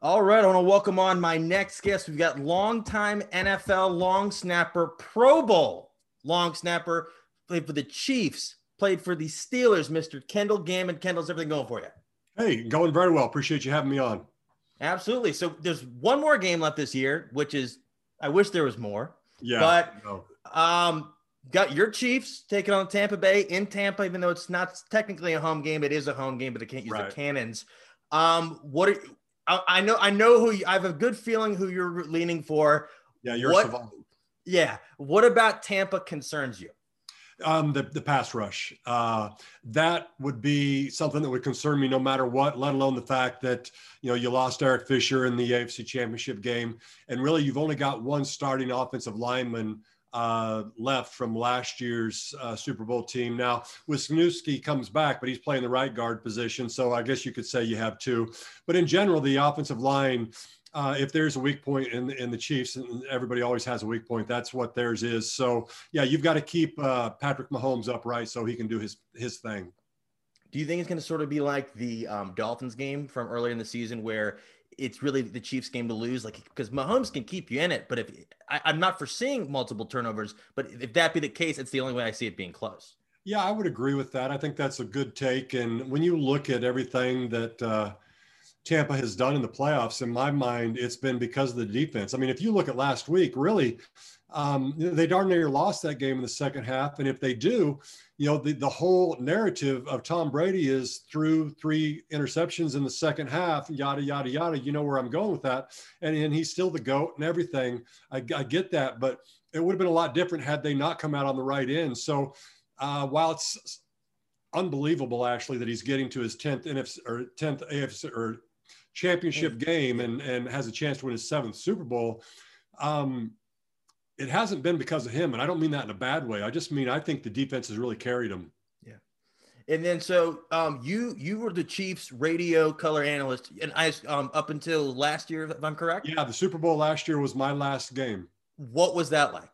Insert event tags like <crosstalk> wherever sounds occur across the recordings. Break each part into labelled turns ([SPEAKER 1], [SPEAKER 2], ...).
[SPEAKER 1] All right, I want to welcome on my next guest. We've got longtime NFL long snapper, Pro Bowl long snapper, played for the Chiefs, played for the Steelers, Mr. Kendall Gammon. Kendall's everything going for you?
[SPEAKER 2] Hey, going very well. Appreciate you having me on.
[SPEAKER 1] Absolutely. So there's one more game left this year, which is I wish there was more.
[SPEAKER 2] Yeah.
[SPEAKER 1] But um got your Chiefs taking on Tampa Bay in Tampa, even though it's not technically a home game, it is a home game, but they can't use right. the cannons. Um, what are I, I know I know who you, I have a good feeling who you're leaning for.
[SPEAKER 2] Yeah, you're
[SPEAKER 1] what, Yeah. What about Tampa concerns you?
[SPEAKER 2] Um, the, the pass rush. Uh, that would be something that would concern me no matter what, let alone the fact that, you know, you lost Eric Fisher in the AFC championship game. And really, you've only got one starting offensive lineman uh, left from last year's uh, Super Bowl team. Now, Wisniewski comes back, but he's playing the right guard position. So I guess you could say you have two. But in general, the offensive line, uh, if there's a weak point in, in the Chiefs, and everybody always has a weak point, that's what theirs is. So, yeah, you've got to keep uh, Patrick Mahomes upright so he can do his, his thing.
[SPEAKER 1] Do you think it's going to sort of be like the um, Dolphins game from earlier in the season where it's really the Chiefs game to lose, like because Mahomes can keep you in it. But if I, am not foreseeing multiple turnovers, but if that be the case, it's the only way I see it being close.
[SPEAKER 2] Yeah, I would agree with that. I think that's a good take. And when you look at everything that uh, Tampa has done in the playoffs, in my mind, it's been because of the defense. I mean, if you look at last week, really, um, they darn near lost that game in the second half. And if they do, you know, the, the whole narrative of Tom Brady is through three interceptions in the second half, yada, yada, yada. You know where I'm going with that. And, and he's still the GOAT and everything. I, I get that. But it would have been a lot different had they not come out on the right end. So uh, while it's unbelievable, actually, that he's getting to his 10th NFC or 10th AFC or championship game and, and has a chance to win his seventh Super Bowl. Um, it hasn't been because of him, and I don't mean that in a bad way. I just mean I think the defense has really carried him.
[SPEAKER 1] Yeah, and then so um, you you were the Chiefs radio color analyst, and I um, up until last year, if I'm correct.
[SPEAKER 2] Yeah, the Super Bowl last year was my last game.
[SPEAKER 1] What was that like?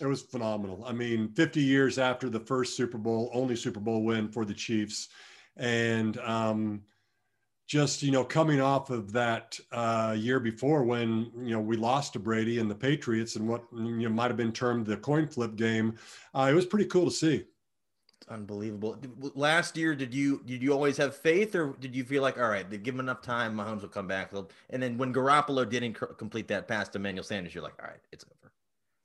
[SPEAKER 2] It was phenomenal. I mean, 50 years after the first Super Bowl, only Super Bowl win for the Chiefs, and um, just you know coming off of that uh, year before when you know we lost to Brady and the Patriots and what you know might have been termed the coin flip game, uh, it was pretty cool to see.
[SPEAKER 1] Unbelievable. Last year, did you did you always have faith, or did you feel like all right, they give him enough time, Mahomes will come back? And then when Garoppolo didn't complete that pass to Emmanuel Sanders, you're like, all right, it's over.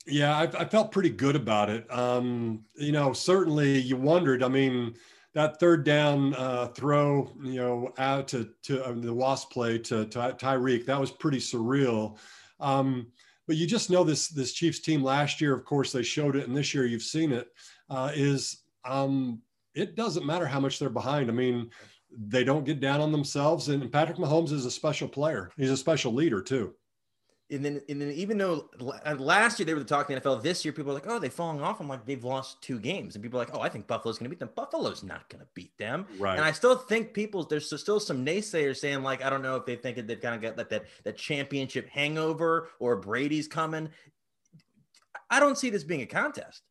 [SPEAKER 2] Yeah, I, I felt pretty good about it. Um, you know, certainly you wondered. I mean that third down uh, throw, you know, out to to uh, the Wasp play to, to Tyreek, that was pretty surreal. Um, but you just know this this Chiefs team last year, of course, they showed it, and this year you've seen it. Uh, is um, it doesn't matter how much they're behind. I mean, they don't get down on themselves, and Patrick Mahomes is a special player. He's a special leader too
[SPEAKER 1] and then and then even though uh, last year they were the talking the NFL, this year people are like, oh, they're falling off. I'm like, they've lost two games, and people are like, oh, I think Buffalo's going to beat them. Buffalo's not going to beat them.
[SPEAKER 2] Right.
[SPEAKER 1] And I still think people there's still some naysayers saying like, I don't know if they think that they've kind of got like that that championship hangover or Brady's coming. I don't see this being a contest.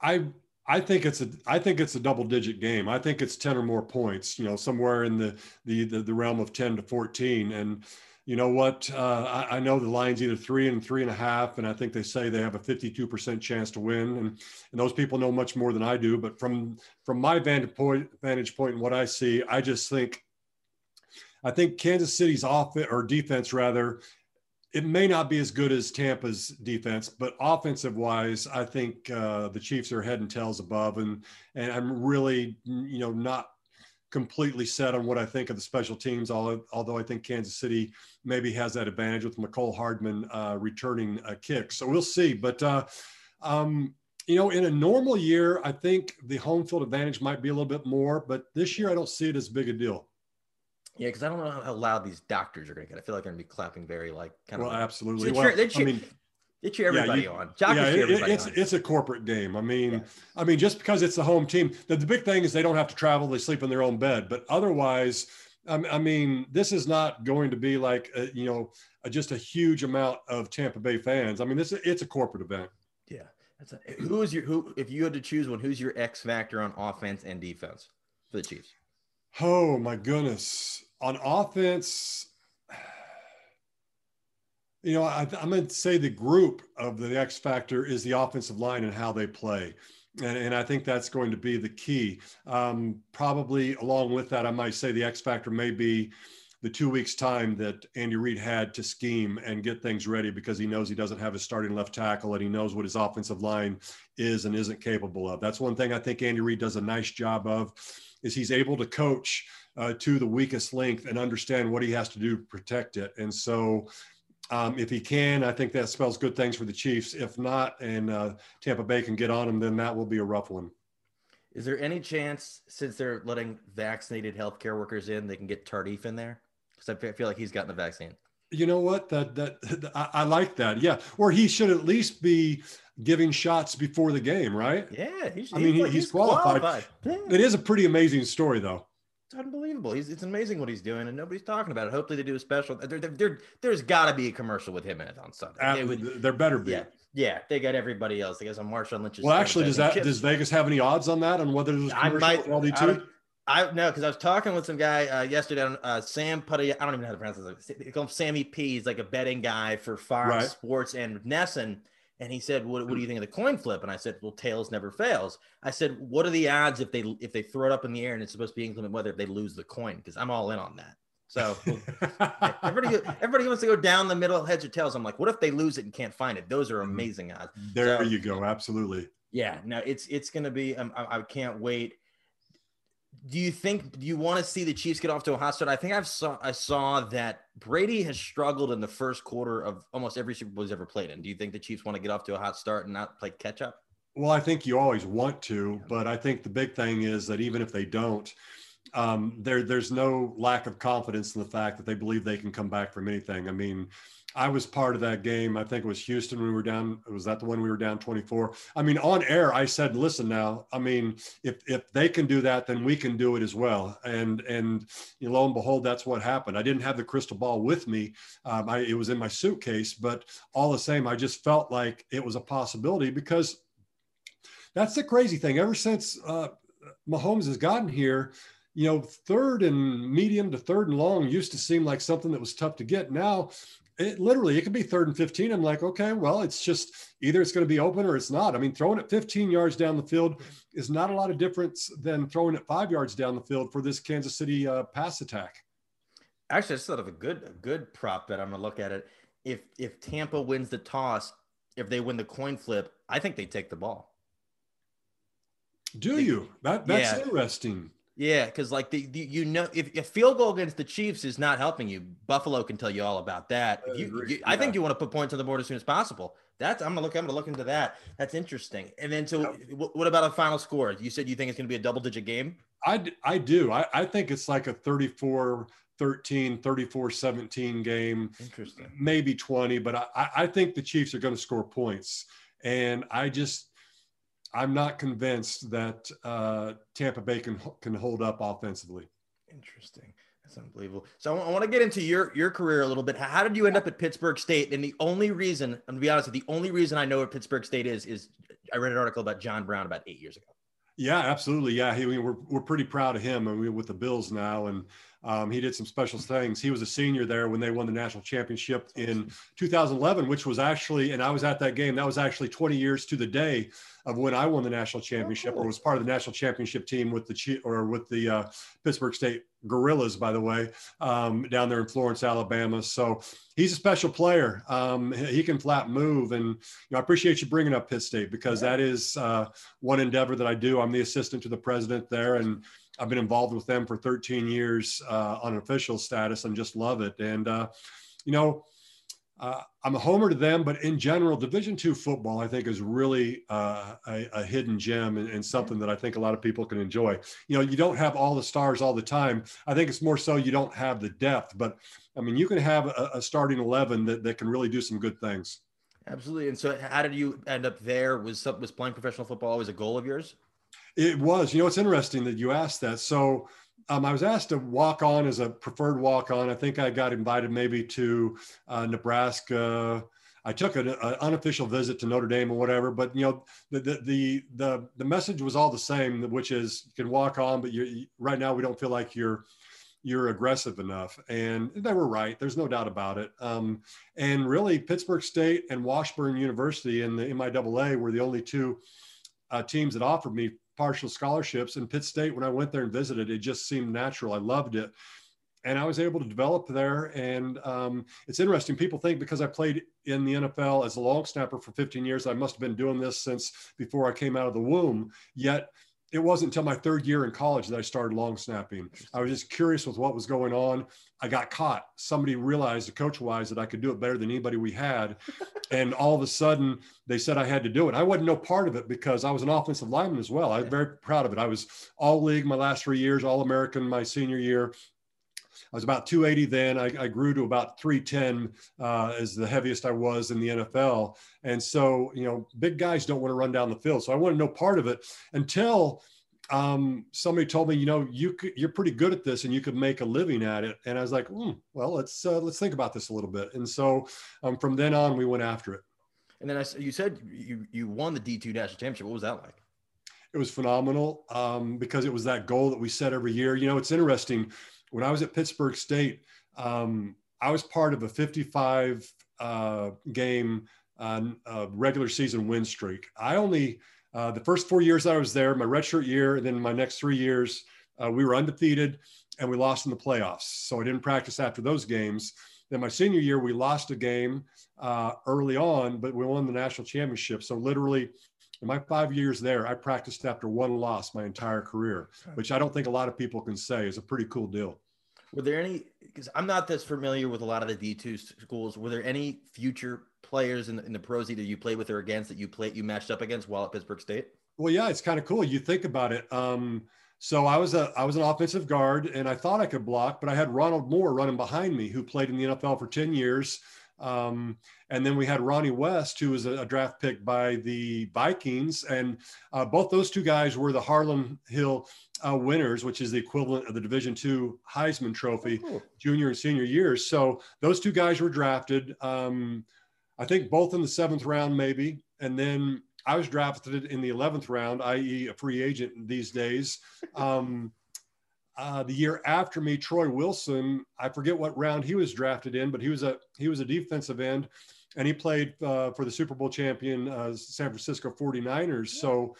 [SPEAKER 2] I I think it's a I think it's a double digit game. I think it's 10 or more points, you know, somewhere in the the the, the realm of 10 to 14 and you know what? Uh, I, I, know the line's either three and three and a half, and I think they say they have a 52% chance to win. And, and those people know much more than I do. But from from my vantage point, vantage point, and what I see, I just think, I think Kansas City's offense or defense rather, it may not be as good as Tampa's defense, but offensive wise, I think uh, the Chiefs are head and tails above, and and I'm really you know not completely set on what I think of the special teams, although I think Kansas City maybe has that advantage with Mecole Hardman uh, returning a kick. So we'll see. But, uh, um, you know, in a normal year, I think the home field advantage might be a little bit more, but this year I don't see it as big a deal.
[SPEAKER 1] Yeah, because I don't know how loud these doctors are going to get. I feel like they're going to be clapping very like kind
[SPEAKER 2] well,
[SPEAKER 1] of.
[SPEAKER 2] Well, absolutely.
[SPEAKER 1] They're, Well, I mean, they cheer everybody yeah, you, on. yeah, it,
[SPEAKER 2] it's
[SPEAKER 1] on.
[SPEAKER 2] it's a corporate game. I mean, yeah. I mean, just because it's the home team, the, the big thing is they don't have to travel; they sleep in their own bed. But otherwise, um, I mean, this is not going to be like a, you know a, just a huge amount of Tampa Bay fans. I mean, this it's a corporate event.
[SPEAKER 1] Yeah, that's a, who is your who? If you had to choose one, who's your X factor on offense and defense for the Chiefs?
[SPEAKER 2] Oh my goodness! On offense, You know, I, am going to say the group of the X factor is the offensive line and how they play. And, and I think that's going to be the key. Um, probably along with that, I might say the X factor may be the two weeks time that Andy Reid had to scheme and get things ready because he knows he doesn't have his starting left tackle and he knows what his offensive line is and isn't capable of. That's one thing I think Andy Reid does a nice job of is he's able to coach uh, to the weakest length and understand what he has to do to protect it. And so um, if he can, I think that spells good things for the Chiefs. If not, and uh, Tampa Bay can get on him, then that will be a rough one.
[SPEAKER 1] Is there any chance, since they're letting vaccinated healthcare workers in, they can get Tardif in there? Because I feel like he's gotten the vaccine.
[SPEAKER 2] You know what? That that <laughs> I, I, like that. Yeah, or he should at least be giving shots before the game, right?
[SPEAKER 1] Yeah,
[SPEAKER 2] I mean, he's, he's qualified. qualified. Yeah. It is a pretty amazing story, though.
[SPEAKER 1] It's unbelievable. He's it's amazing what he's doing, and nobody's talking about it. Hopefully, they do a special. There, there, there there's got to be a commercial with him in it on Sunday.
[SPEAKER 2] Uh, would, there better be.
[SPEAKER 1] Yeah, yeah, they got everybody else. They got some Marshawn Lynch.
[SPEAKER 2] Well, actually, does that does Vegas have any odds on that on whether there's a commercial I might, LD2?
[SPEAKER 1] I know because I was talking with some guy uh, yesterday on uh, Sam Putty. I don't even know how to pronounce this. They call him Sammy P. He's like a betting guy for Fox right. Sports and NESN. And he said, what, what, do you think of the coin flip?" And I said, "Well, tails never fails." I said, "What are the odds if they if they throw it up in the air and it's supposed to be inclement weather if they lose the coin?" Because I'm all in on that. So <laughs> everybody, everybody wants to go down the middle, heads or tails. I'm like, what if they lose it and can't find it? Those are mm-hmm. amazing odds.
[SPEAKER 2] There
[SPEAKER 1] so,
[SPEAKER 2] you go. Absolutely.
[SPEAKER 1] Yeah. No, it's it's going to be. Um, I, I can't wait do you think do you want to see the Chiefs get off to a hot start? I think I've saw I saw that Brady has struggled in the first quarter of almost every Super Bowl he's ever played in. Do you think the Chiefs want to get off to a hot start and not play catch up?
[SPEAKER 2] Well, I think you always want to, but I think the big thing is that even if they don't, um, there there's no lack of confidence in the fact that they believe they can come back from anything. I mean, I was part of that game. I think it was Houston when we were down. Was that the one we were down 24? I mean, on air, I said, "Listen now. I mean, if if they can do that, then we can do it as well." And and you know, lo and behold, that's what happened. I didn't have the crystal ball with me. Um, I, it was in my suitcase, but all the same, I just felt like it was a possibility because that's the crazy thing. Ever since uh, Mahomes has gotten here, you know, third and medium to third and long used to seem like something that was tough to get. Now it literally it could be third and 15 i'm like okay well it's just either it's going to be open or it's not. I mean throwing it 15 yards down the field is not a lot of difference than throwing it five yards down the field for this kansas city uh, pass attack.
[SPEAKER 1] Actually it's sort of a good a good prop that i'm going to look at it. If if tampa wins the toss if they win the coin flip i think they take the ball.
[SPEAKER 2] Do you? That that's yeah. interesting
[SPEAKER 1] yeah, because like the, the, you know if a field goal against the Chiefs is not helping you, Buffalo can tell you all about that. You, you, I think you want to put points on the board as soon as possible. That's I'm gonna look. I'm gonna look into that. That's interesting. And then so, what about a final score? You said you think it's gonna be a double digit game.
[SPEAKER 2] I I do. I, I think it's like a 34 13, 34 17 game.
[SPEAKER 1] Interesting.
[SPEAKER 2] Maybe 20, but I, I think the Chiefs are going to score points. And I just I'm not convinced that uh, Tampa Bay can can hold up offensively.
[SPEAKER 1] Interesting. That's unbelievable. So I want to get into your your career a little bit. How did you end up at Pittsburg State? And the only reason, I'm gonna be honest, the only reason I know what Pittsburg State is is I read an article about John Brown about eight years ago.
[SPEAKER 2] Yeah, absolutely. Yeah, he, we're we're pretty proud of him, and we're with the Bills now, and um, he did some special things. He was a senior there when they won the national championship in 2011, which was actually, and I was at that game. That was actually 20 years to the day of when I won the national championship, or was part of the national championship team with the or with the uh, Pittsburg State Gorillas, by the way, um, down there in Florence, Alabama. So he's a special player. Um, he can flat move, and you know, I appreciate you bringing up Pitt State because that is uh, one endeavor that I do. I'm the assistant to the president there, and I've been involved with them for 13 years uh, on official status and just love it. And, uh, you know, uh, I'm a homer to them, but in general, Division two football, I think, is really uh, a, a, hidden gem and, and, something that I think a lot of people can enjoy. You know, you don't have all the stars all the time. I think it's more so you don't have the depth, but I mean, you can have a, a starting 11 that, that can really do some good things.
[SPEAKER 1] Absolutely. And so, how did you end up there? Was was playing professional football always a goal of yours?
[SPEAKER 2] It was. You know, it's interesting that you asked that. So um, I was asked to walk on as a preferred walk on. I think I got invited maybe to uh, Nebraska. I took an, unofficial visit to Notre Dame or whatever, but you know, the, the, the, the, the message was all the same, which is you can walk on, but you right now we don't feel like you're you're aggressive enough. And they were right. There's no doubt about it. Um, and really, Pittsburg State and Washburn University in the MIAA were the only two uh, teams that offered me partial scholarships. And Pitt State, when I went there and visited, it just seemed natural. I loved it. And I was able to develop there. And um, it's interesting. People think because I played in the NFL as a long snapper for 15 years, I must have been doing this since before I came out of the womb. Yet it wasn't until my third year in college that I started long snapping. I was just curious with what was going on. I got caught. Somebody realized, coach wise, that I could do it better than anybody we had. <laughs> and all of a sudden, they said I had to do it. I wasn't no part of it because I was an offensive lineman as well. I'm very proud of it. I was all league my last three years, all American my senior year. I was about 280 then. I, I grew to about 310 uh, as the heaviest I was in the NFL. And so, you know, big guys don't want to run down the field. So I wanted no part of it until um, somebody told me, you know, you could, you're pretty good at this and you could make a living at it. And I was like, mm, well, let's uh, let's think about this a little bit. And so um, from then on, we went after it.
[SPEAKER 1] And then I, you said you you won the D2 national championship. What was that like?
[SPEAKER 2] It was phenomenal um, because it was that goal that we set every year. You know, it's interesting when I was at Pittsburg State, um, I was part of a 55 uh, game uh, uh, regular season win streak. I only uh, the first four years I was there, my redshirt year, and then my next three years, uh, we were undefeated and we lost in the playoffs. So I didn't practice after those games. Then my senior year, we lost a game uh, early on, but we won the national championship. So literally, in my five years there, I practiced after one loss my entire career, which I don't think a lot of people can say is a pretty cool deal.
[SPEAKER 1] Were there any? Because I'm not this familiar with a lot of the D2 schools. Were there any future players in the, in the pros either you played with or against that you played you matched up against while at Pittsburg State?
[SPEAKER 2] Well, yeah, it's kind of cool. You think about it. Um, so I was a I was an offensive guard, and I thought I could block, but I had Ronald Moore running behind me, who played in the NFL for ten years. Um, and then we had Ronnie West, who was a, a draft pick by the Vikings. And uh, both those two guys were the Harlon Hill uh, winners, which is the equivalent of the Division two Heisman Trophy, oh, junior and senior years. So those two guys were drafted. Um, I think both in the seventh round, maybe. And then I was drafted in the 11th round, i.e., a free agent these days. Um, uh, the year after me, Troy Wilson, I forget what round he was drafted in, but he was a he was a defensive end, and he played uh, for the Super Bowl champion uh, San Francisco 49ers. Yeah. So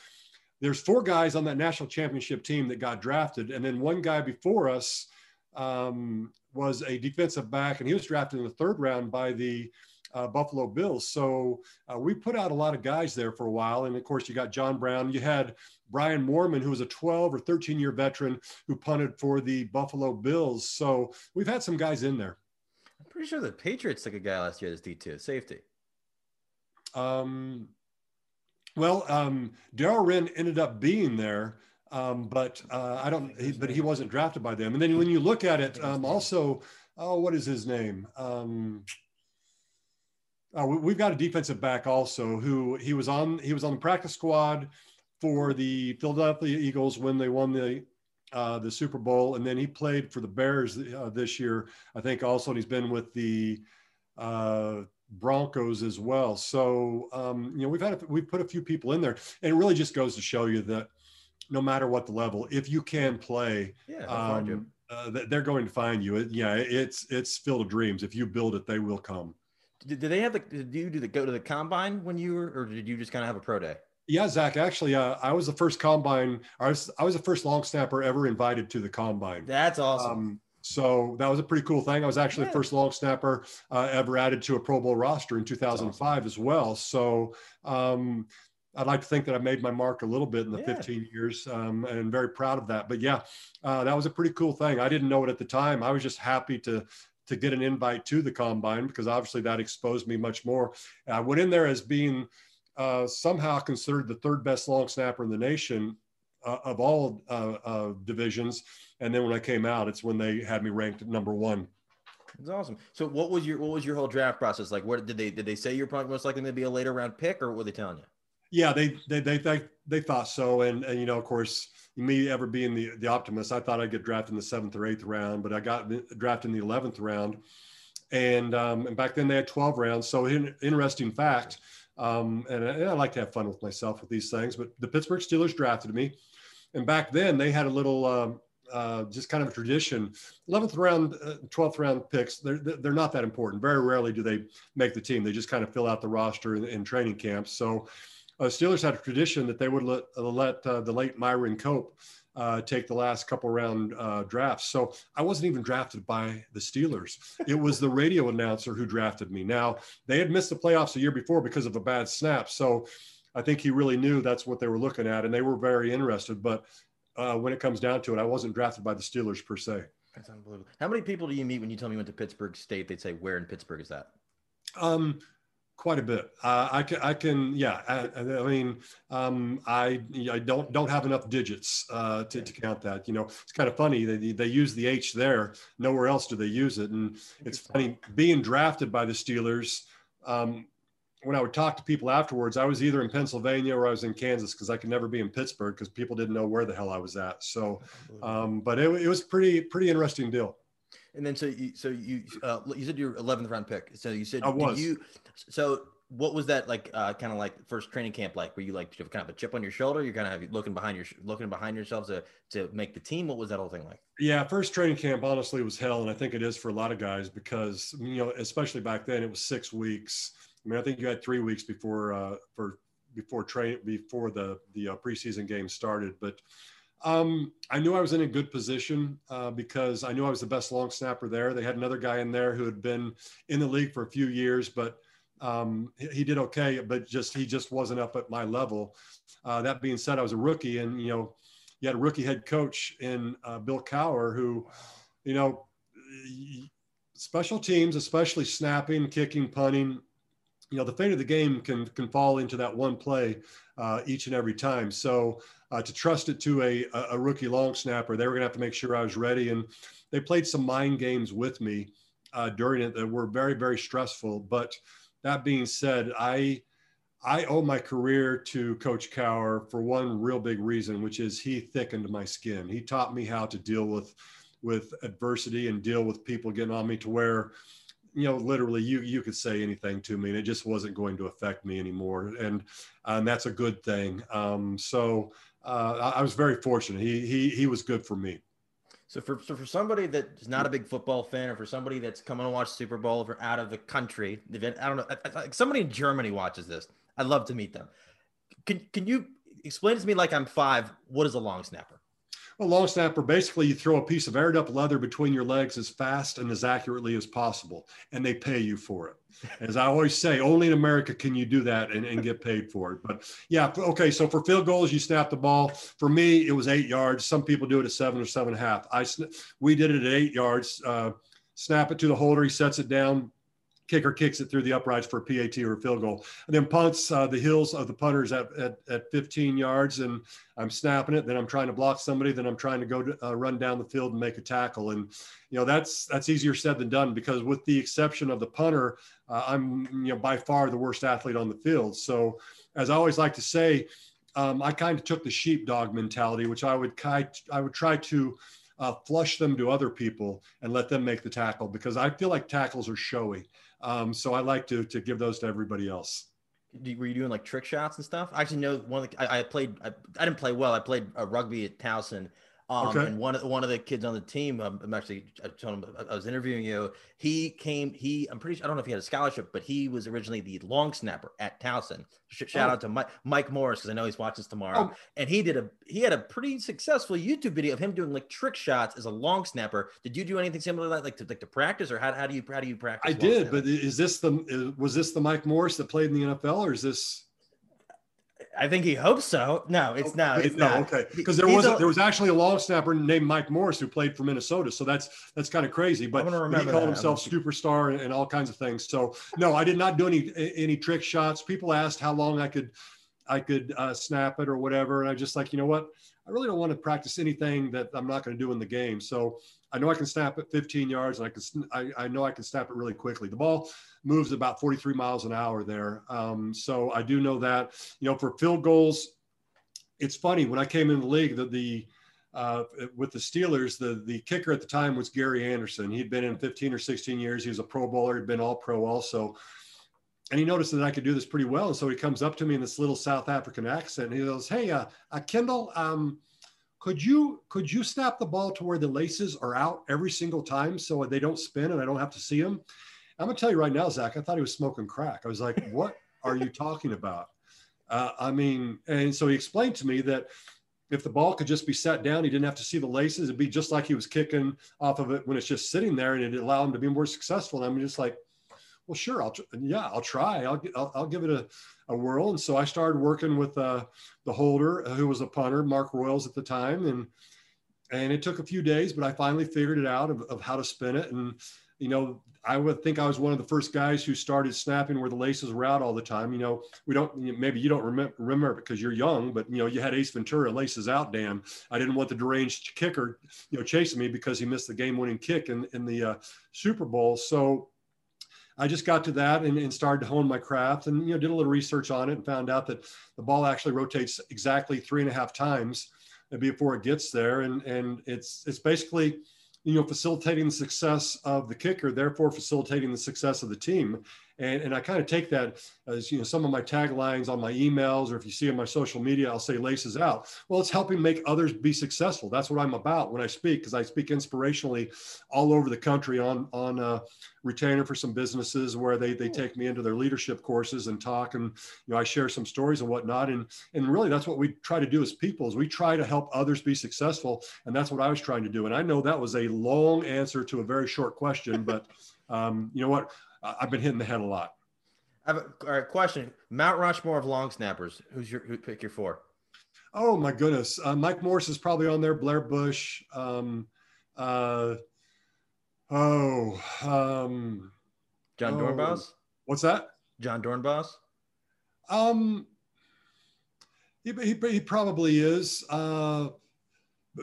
[SPEAKER 2] there's four guys on that national championship team that got drafted, and then one guy before us um, was a defensive back, and he was drafted in the third round by the uh, Buffalo Bills. So uh, we put out a lot of guys there for a while. And of course, you got John Brown. You had Brian Moorman, who was a 12 or 13 year veteran who punted for the Buffalo Bills. So we've had some guys in there.
[SPEAKER 1] I'm pretty sure the Patriots took a guy last year as D2 safety.
[SPEAKER 2] Um, well, um, Darrell Wren ended up being there. Um, but uh, I don't. He, but he wasn't drafted by them. And then when you look at it, <laughs> um, also, oh, what is his name? Um, uh, we've got a defensive back also who he was on. He was on the practice squad for the Philadelphia Eagles when they won the uh, the Super Bowl, and then he played for the Bears uh, this year, I think. Also, and he's been with the uh, Broncos as well. So um, you know, we've had a, we've put a few people in there, and it really just goes to show you that no matter what the level, if you can play, yeah, um, uh, they're going to find you. It, yeah, it's it's filled of dreams. If you build it, they will come.
[SPEAKER 1] Did, did they have the? Did you do the go to the combine when you were, or did you just kind of have a pro day?
[SPEAKER 2] Yeah, Zach. Actually, uh, I was the first combine. I was I was the first long snapper ever invited to the combine.
[SPEAKER 1] That's awesome. Um,
[SPEAKER 2] so that was a pretty cool thing. I was actually yeah. the first long snapper uh, ever added to a Pro Bowl roster in 2005 awesome. as well. So um, I'd like to think that I made my mark a little bit in the yeah. 15 years, um, and very proud of that. But yeah, uh, that was a pretty cool thing. I didn't know it at the time. I was just happy to to get an invite to the combine because obviously that exposed me much more. I went in there as being uh, somehow considered the third best long snapper in the nation uh, of all uh, divisions. And then when I came out, it's when they had me ranked number one.
[SPEAKER 1] That's awesome. So what was your what was your whole draft process like? What did they did they say you're probably most likely to be a later round pick, or what were they telling you?
[SPEAKER 2] Yeah, they they they they, they thought so, and and you know, of course, me ever being the the optimist, I thought I'd get drafted in the seventh or eighth round, but I got drafted in the eleventh round, and um, and back then they had twelve rounds. So in, interesting fact, um, and, I, and, I, like to have fun with myself with these things. But the Pittsburgh Steelers drafted me, and back then they had a little um, uh, just kind of a tradition. 11th round, uh, 12th round picks, they're, they're not that important. Very rarely do they make the team. They just kind of fill out the roster in, in training camps. So uh, Steelers had a tradition that they would let, let uh, the late Myron Cope uh, take the last couple round uh, drafts. So I wasn't even drafted by the Steelers. It was the radio announcer who drafted me. Now they had missed the playoffs a year before because of a bad snap. So I think he really knew that's what they were looking at, and they were very interested. But uh, when it comes down to it, I wasn't drafted by the Steelers per se.
[SPEAKER 1] That's unbelievable. How many people do you meet when you tell me you went to Pittsburg State? They'd say, "Where in Pittsburgh is that?"
[SPEAKER 2] Um, quite a bit. Uh, I can, I can, yeah. I, I mean, um, I, I don't don't have enough digits uh, to, to count that. You know, it's kind of funny. They they use the H there. Nowhere else do they use it, and it's funny being drafted by the Steelers. Um, when I would talk to people afterwards, I was either in Pennsylvania or I was in Kansas because I could never be in Pittsburgh because people didn't know where the hell I was at. So, um, but it, it was pretty pretty interesting deal.
[SPEAKER 1] And then so you so you uh, you said your 11th round pick. So you said
[SPEAKER 2] I was.
[SPEAKER 1] you so what was that like uh, kind of like first training camp like? Were you like you have kind of a chip on your shoulder? You're kind of looking behind your looking behind yourself to to make the team? What was that whole thing like?
[SPEAKER 2] Yeah first training camp honestly was hell and i think it is for a lot of guys because you know especially back then it was six weeks. I mean i think you had three weeks before uh for before train before the the uh, preseason game started but um, I knew I was in a good position uh, because I knew I was the best long snapper there. They had another guy in there who had been in the league for a few years, but um, he, did okay, but just he just wasn't up at my level. Uh, that being said, I was a rookie, and you know, you had a rookie head coach in uh, Bill Cowher, who, you know, special teams, especially snapping, kicking, punting, you know, the fate of the game can can fall into that one play uh, each and every time. So uh, to trust it to a, a rookie long snapper, they were going to have to make sure I was ready. And they played some mind games with me uh, during it that were very, very stressful. But that being said, I I owe my career to Coach Cowher for one real big reason, which is he thickened my skin. He taught me how to deal with with adversity and deal with people getting on me to where you know, literally you you could say anything to me and it just wasn't going to affect me anymore. And and that's a good thing. Um, so uh, I was very fortunate. He he he was good for me.
[SPEAKER 1] So for so for somebody that's not a big football fan, or for somebody that's coming to watch Super Bowl, or out of the country, I don't know, somebody in Germany watches this. I'd love to meet them. Can can you explain to me like I'm five? What is a long snapper?
[SPEAKER 2] A long snapper, basically, you throw a piece of aired up leather between your legs as fast and as accurately as possible, and they pay you for it. As I always say, only in America can you do that and, and get paid for it. But yeah, okay. So for field goals, you snap the ball. For me, it was eight yards. Some people do it at seven or seven and a half. I we did it at eight yards. Uh, snap it to the holder. He sets it down kicker kicks it through the uprights for a PAT or a field goal. And then punts uh, the heels of the punters at, at, at 15 yards, and I'm snapping it. Then I'm trying to block somebody. Then I'm trying to go to, uh, run down the field and make a tackle. And you know that's that's easier said than done because with the exception of the punter, uh, I'm you know by far the worst athlete on the field. So as I always like to say. Um, I kind of took the sheepdog mentality, which I would I would try to uh, flush them to other people and let them make the tackle because I feel like tackles are showy. Um, so I like to to give those to everybody else.
[SPEAKER 1] Were you doing like trick shots and stuff? I actually know one of the, I, I played, I, I, didn't play well. I played a rugby at Towson um, okay. And one of one of the kids on the team, um, I'm actually I told him I was interviewing you. He came. He I'm pretty sure I don't know if he had a scholarship, but he was originally the long snapper at Towson. Shout oh. out to Mike, Mike Morris because I know he's watching this tomorrow. Oh. And he did a he had a pretty successful YouTube video of him doing like trick shots as a long snapper. Did you do anything similar to that, like to like to practice, or how, how do you how do you practice?
[SPEAKER 2] I did, but is this the was this the Mike Morris that played in the NFL, or is this?
[SPEAKER 1] I think he hopes so. No, it's not. It's
[SPEAKER 2] no,
[SPEAKER 1] not.
[SPEAKER 2] okay. Because there was a, there was actually a long snapper named Mike Morris who played for Minnesota. So that's that's kind of crazy. But, he called that. himself superstar and, and, all kinds of things. So no, I did not do any any trick shots. People asked how long I could I could uh, snap it or whatever, and I just like you know what, I really don't want to practice anything that I'm not going to do in the game. So I know I can snap it 15 yards, and I can I, I know I can snap it really quickly. The ball moves about 43 miles an hour there, um, so I do know that. You know, for field goals, it's funny when I came in the league that the uh, with the Steelers, the the kicker at the time was Gary Anderson. He'd been in 15 or 16 years. He was a Pro Bowler. He'd been All Pro also. And he noticed that I could do this pretty well. And so he comes up to me in this little South African accent. And he goes, Hey, uh, uh, Kendall, um, could you could you snap the ball to where the laces are out every single time so they don't spin and I don't have to see them? I'm gonna tell you right now, Zach. I thought he was smoking crack. I was like, "What are you talking about?" Uh, I mean, and so he explained to me that if the ball could just be set down, he didn't have to see the laces. It'd be just like he was kicking off of it when it's just sitting there, and it'd allow him to be more successful. And I'm just like, well, sure, I'll yeah, I'll try. I'll I'll, I'll give it a, a whirl. And so I started working with uh, the holder, who was a punter, Mark Royals at the time, and and it took a few days, but I finally figured it out of, of how to spin it. And you know, I would think I was one of the first guys who started snapping where the laces were out all the time. You know, we don't, maybe you don't remember, remember because you're young, but you know, you had Ace Ventura laces out, damn. I didn't want the deranged kicker, you know, chasing me because he missed the game winning kick in, in the uh, Super Bowl. So I just got to that and, and, started to hone my craft and, you know, did a little research on it and found out that the ball actually rotates exactly three and a half times before it gets there. And, and it's, it's basically, you know, facilitating the success of the kicker, therefore facilitating the success of the team. And, and I kind of take that as, you know, some of my taglines on my emails, or if you see on my social media, I'll say laces out. Well, it's helping make others be successful. That's what I'm about when I speak, because I speak inspirationally all over the country on, on uh, retainer for some businesses where they, they take me into their leadership courses and talk. And, you know, I share some stories and whatnot. And, and really that's what we try to do as people is we try to help others be successful. And that's what I was trying to do. And I know that was a long answer to a very short question, but um, you know what? I've been hitting the head a lot.
[SPEAKER 1] I have a, all right, question. Mount Rushmore of long snappers. Who's your who pick your four?
[SPEAKER 2] Oh my goodness. Uh, Mike Morse is probably on there. Blair Bush. Um, uh, oh, um,
[SPEAKER 1] John oh, Dorenbos.
[SPEAKER 2] What's that?
[SPEAKER 1] John Dorenbos.
[SPEAKER 2] Um, he, he, he probably is. Uh,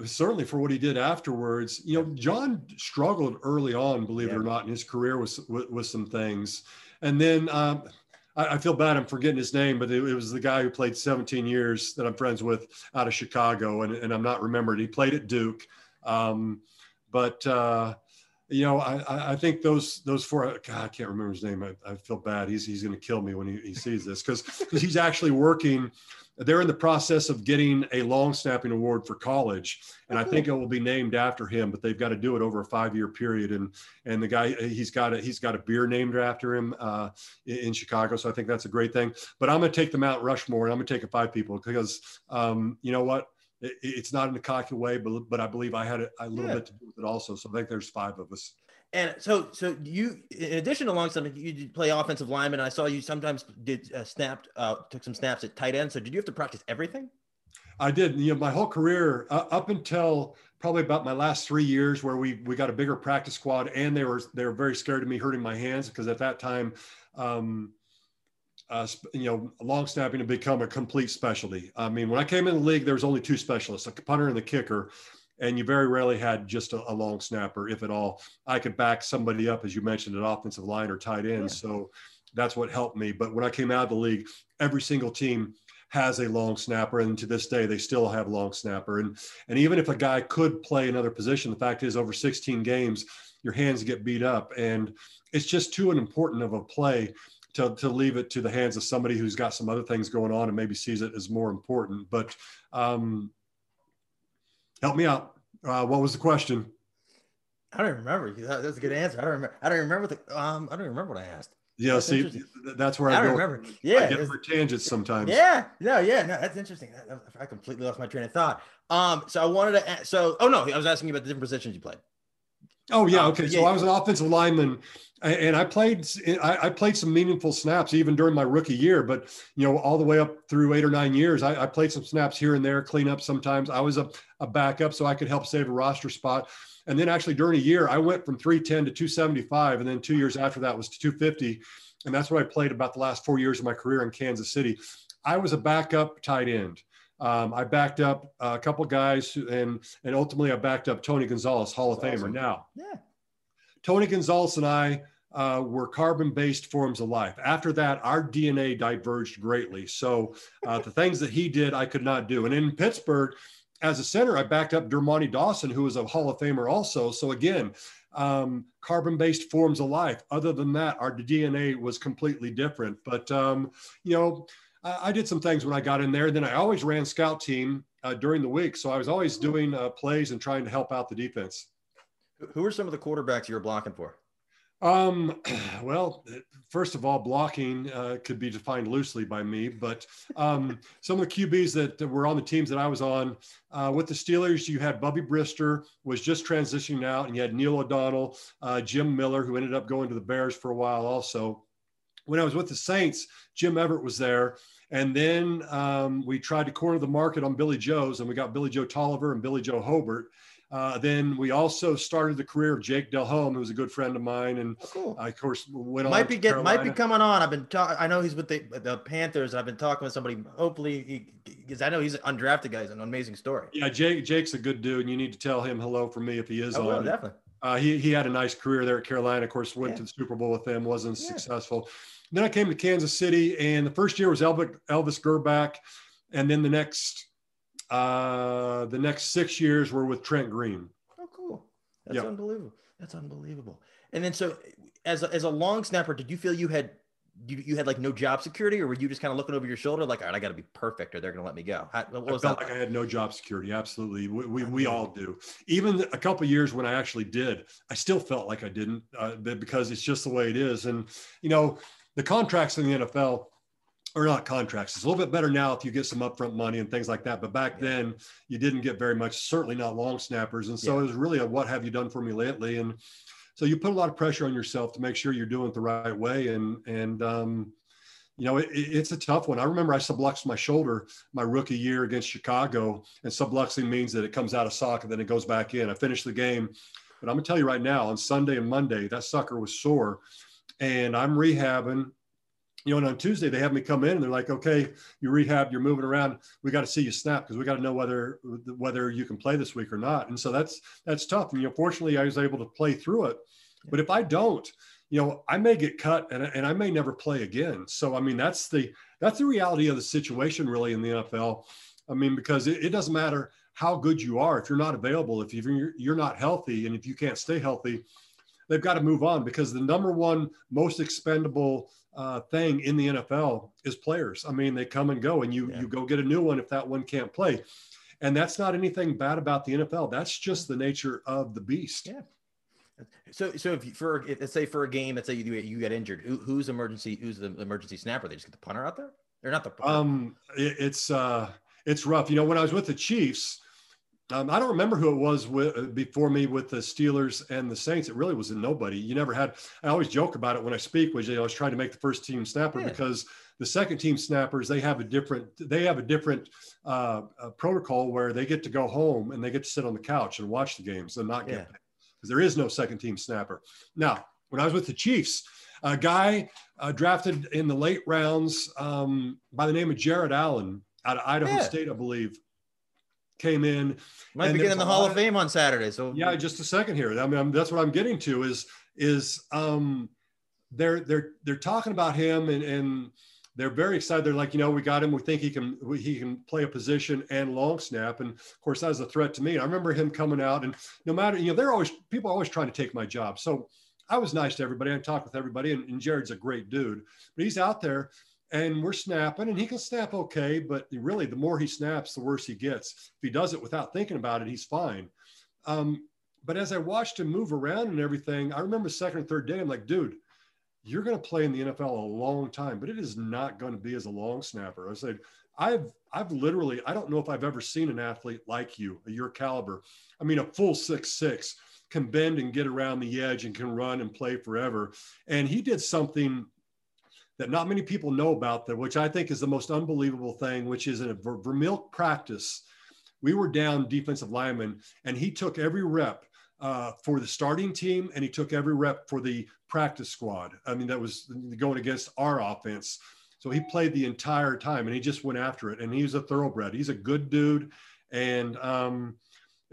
[SPEAKER 2] certainly for what he did afterwards. You know, John struggled early on, believe yeah. it or not, in his career with, with, with some things. And then um, I, I, feel bad I'm forgetting his name, but it, it, was the guy who played 17 years that I'm friends with out of Chicago, and, and I'm not remembered. He played at Duke. Um, but, uh, you know, I, I think those those four. God, I can't remember his name. I, I feel bad. He's he's going to kill me when he, he sees this because because he's actually working they're in the process of getting a long snapping award for college and i think it will be named after him but they've got to do it over a five year period and and the guy he's got a he's got a beer named after him uh, in chicago so i think that's a great thing. But i'm going to take the mount rushmore and i'm going to take a five people because um, you know what? It, it's not in a cocky way but but i believe i had a, a little yeah. bit to do with it also so i think there's five of us
[SPEAKER 1] and so, so you, in addition to long snap, you did play offensive lineman. I saw you sometimes did uh, snapped, uh, took some snaps at tight end. So, did you have to practice everything?
[SPEAKER 2] I did. You know, my whole career uh, up until probably about my last three years, where we we got a bigger practice squad, and they were they were very scared of me hurting my hands because at that time, um, uh, you know, long snapping had become a complete specialty. I mean, when I came in the league, there was only two specialists, a punter and the kicker and you very rarely had just a, a, long snapper, if at all. I could back somebody up, as you mentioned, an offensive line or tight end. Yeah. So that's what helped me. But when I came out of the league, every single team has a long snapper, and to this day they still have long snapper. And and even if a guy could play another position, the fact is over 16 games, your hands get beat up, and it's just too important of a play. To, to leave it to the hands of somebody who's got some other things going on and maybe sees it as more important. But um, Help me out. Uh, what was the question?
[SPEAKER 1] I don't remember. That's a good answer. I don't remember. I don't remember the. Um, I don't remember what I asked.
[SPEAKER 2] Yeah, that's see, that's where I, I don't go. remember.
[SPEAKER 1] Yeah,
[SPEAKER 2] I get for tangents sometimes.
[SPEAKER 1] Yeah, no, yeah, no, that's interesting. I, I completely lost my train of thought. Um, so I wanted to. Ask, so, oh no, I was asking you about the different positions you played.
[SPEAKER 2] Oh yeah, um, okay. So. I was an offensive lineman, and I played. I, played some meaningful snaps even during my rookie year. But you know, all the way up through eight or nine years, I, I played some snaps here and there, clean up sometimes. I was a, a backup, so I could help save a roster spot. And then actually during a year, I went from 310 to 275, and then two years after that was to 250, and that's what I played about the last four years of my career in Kansas City. I was a backup tight end. Um, I backed up a couple guys, and and ultimately I backed up Tony Gonzalez, Hall of Famer. Awesome. Now, yeah. Tony Gonzalez and I uh, were carbon-based forms of life. After that, our DNA diverged greatly. So uh, the things that he did, I could not do. And in Pittsburgh, as a center, I backed up Dermontti Dawson, who was a Hall of Famer also. So again, um, carbon-based forms of life. Other than that, our DNA was completely different. But um, you know I did some things when I got in there. Then I always ran scout team uh, during the week, so I was always doing uh, plays and trying to help out the defense.
[SPEAKER 1] Who are some of the quarterbacks you were blocking for?
[SPEAKER 2] Um, <clears throat> well, first of all, blocking uh, could be defined loosely by me, but um, <laughs> some of the QBs that were on the teams that I was on uh, with the Steelers, you had Bubby Brister was just transitioning out, and you had Neil O'Donnell, uh, Jim Miller, who ended up going to the Bears for a while also. When I was with the Saints, Jim Everett was there. And then um, we tried to corner the market on Billy Joe's, and we got Billy Joe Tolliver and Billy Joe Hobert. Uh, then we also started the career of Jake Delhomme, who was a good friend of mine, and oh, cool. I, of course went
[SPEAKER 1] might on. Be get, might be coming on. I've been talking. I know he's with the the Panthers. I've been talking with somebody. Hopefully, he because I know he's an undrafted guy. He's an amazing story.
[SPEAKER 2] Yeah, Jake Jake's a good dude, and you need to tell him hello from me if he is oh, on.
[SPEAKER 1] Well, definitely.
[SPEAKER 2] Uh, he he had a nice career there at Carolina. Of course, went yeah. to the Super Bowl with them. wasn't yeah. successful. Then I came to Kansas City, and the first year was Elvis, Elvis Grbac, and then the next uh, the next six years were with Trent Green. Oh, cool!
[SPEAKER 1] That's yep. unbelievable. That's unbelievable. And then so as a, as a long snapper, did you feel you had you, you had like no job security or were you just kind of looking over your shoulder like all right i got to be perfect or they're going to let me go How,
[SPEAKER 2] what was I felt that like i had no job security absolutely we, we, we all do even a couple years when i actually did i still felt like i didn't uh, because it's just the way it is and you know the contracts in the nfl are not contracts. It's a little bit better now if you get some upfront money and things like that. But back yeah. then, you didn't get very much. Certainly not long snappers. And so yeah. it was really a "What have you done for me lately?" And so you put a lot of pressure on yourself to make sure you're doing it the right way. And and um, you know it, it's a tough one. I remember I subluxed my shoulder my rookie year against Chicago, and subluxing means that it comes out of socket, then it goes back in. I finished the game, but I'm gonna tell you right now, on Sunday and Monday, that sucker was sore, and I'm rehabbing you know, and on Tuesday they have me come in and they're like, okay, you rehab, you're moving around. We got to see you snap because we got to know whether whether you can play this week or not. And so that's that's tough. And you know, fortunately, I was able to play through it. But if I don't, you know, I may get cut and, and I may never play again. So I mean, that's the that's the reality of the situation really in the NFL. I mean, because it, it doesn't matter how good you are if you're not available, if you're you're not healthy, and if you can't stay healthy, they've got to move on because the number one most expendable uh, thing in the NFL is players. I mean, they come and go, and you yeah. you go get a new one if that one can't play. And that's not anything bad about the NFL. That's just the nature of the beast.
[SPEAKER 1] Yeah. So, so if you, for let's say for a game, let's say you you get injured, who, who's emergency? Who's the emergency snapper? They just get the punter out there. They're not the.
[SPEAKER 2] Punter. Um, it, it's uh, it's rough. You know, when I was with the Chiefs, um, I don't remember who it was with, uh, before me with the Steelers and the Saints. It really was a nobody. You never had. I always joke about it when I speak. You know, I was trying to make the first team snapper yeah. because the second team snappers they have a different they have a different uh, uh, protocol where they get to go home and they get to sit on the couch and watch the games and not get because there is no second team snapper. Now, when I was with the Chiefs, a guy uh, drafted in the late rounds um, by the name of Jared Allen out of Idaho yeah. State, I believe came in.
[SPEAKER 1] Might be getting the Hall of Fame on Saturday. So
[SPEAKER 2] yeah, just a second here. I mean, I'm, that's what I'm getting to is is um, they're they're they're talking about him and and they're very excited. They're like, you know, we got him. We think he can he can play a position and long snap. And of course, that was a threat to me. I remember him coming out, and no matter you know, they're always people are always trying to take my job. So I was nice to everybody. I talked with everybody, and, and Jared's a great dude. But he's out there and we're snapping and he can snap okay but really the more he snaps the worse he gets. If he does it without thinking about it he's fine. Um, but as i watched him move around and everything i remember second and third day i'm like dude you're going to play in the nfl a long time but it is not going to be as a long snapper. I said i've i've literally i don't know if i've ever seen an athlete like you your caliber i mean a full six six can bend and get around the edge and can run and play forever. And he did something that not many people know about that, which I think is the most unbelievable thing, which is in a Ver- Vermeil practice. We were down defensive lineman, and he took every rep uh, for the starting team, and he took every rep for the practice squad. I mean, that was going against our offense. So he played the entire time, and he just went after it. And he's a thoroughbred. He's a good dude. And um,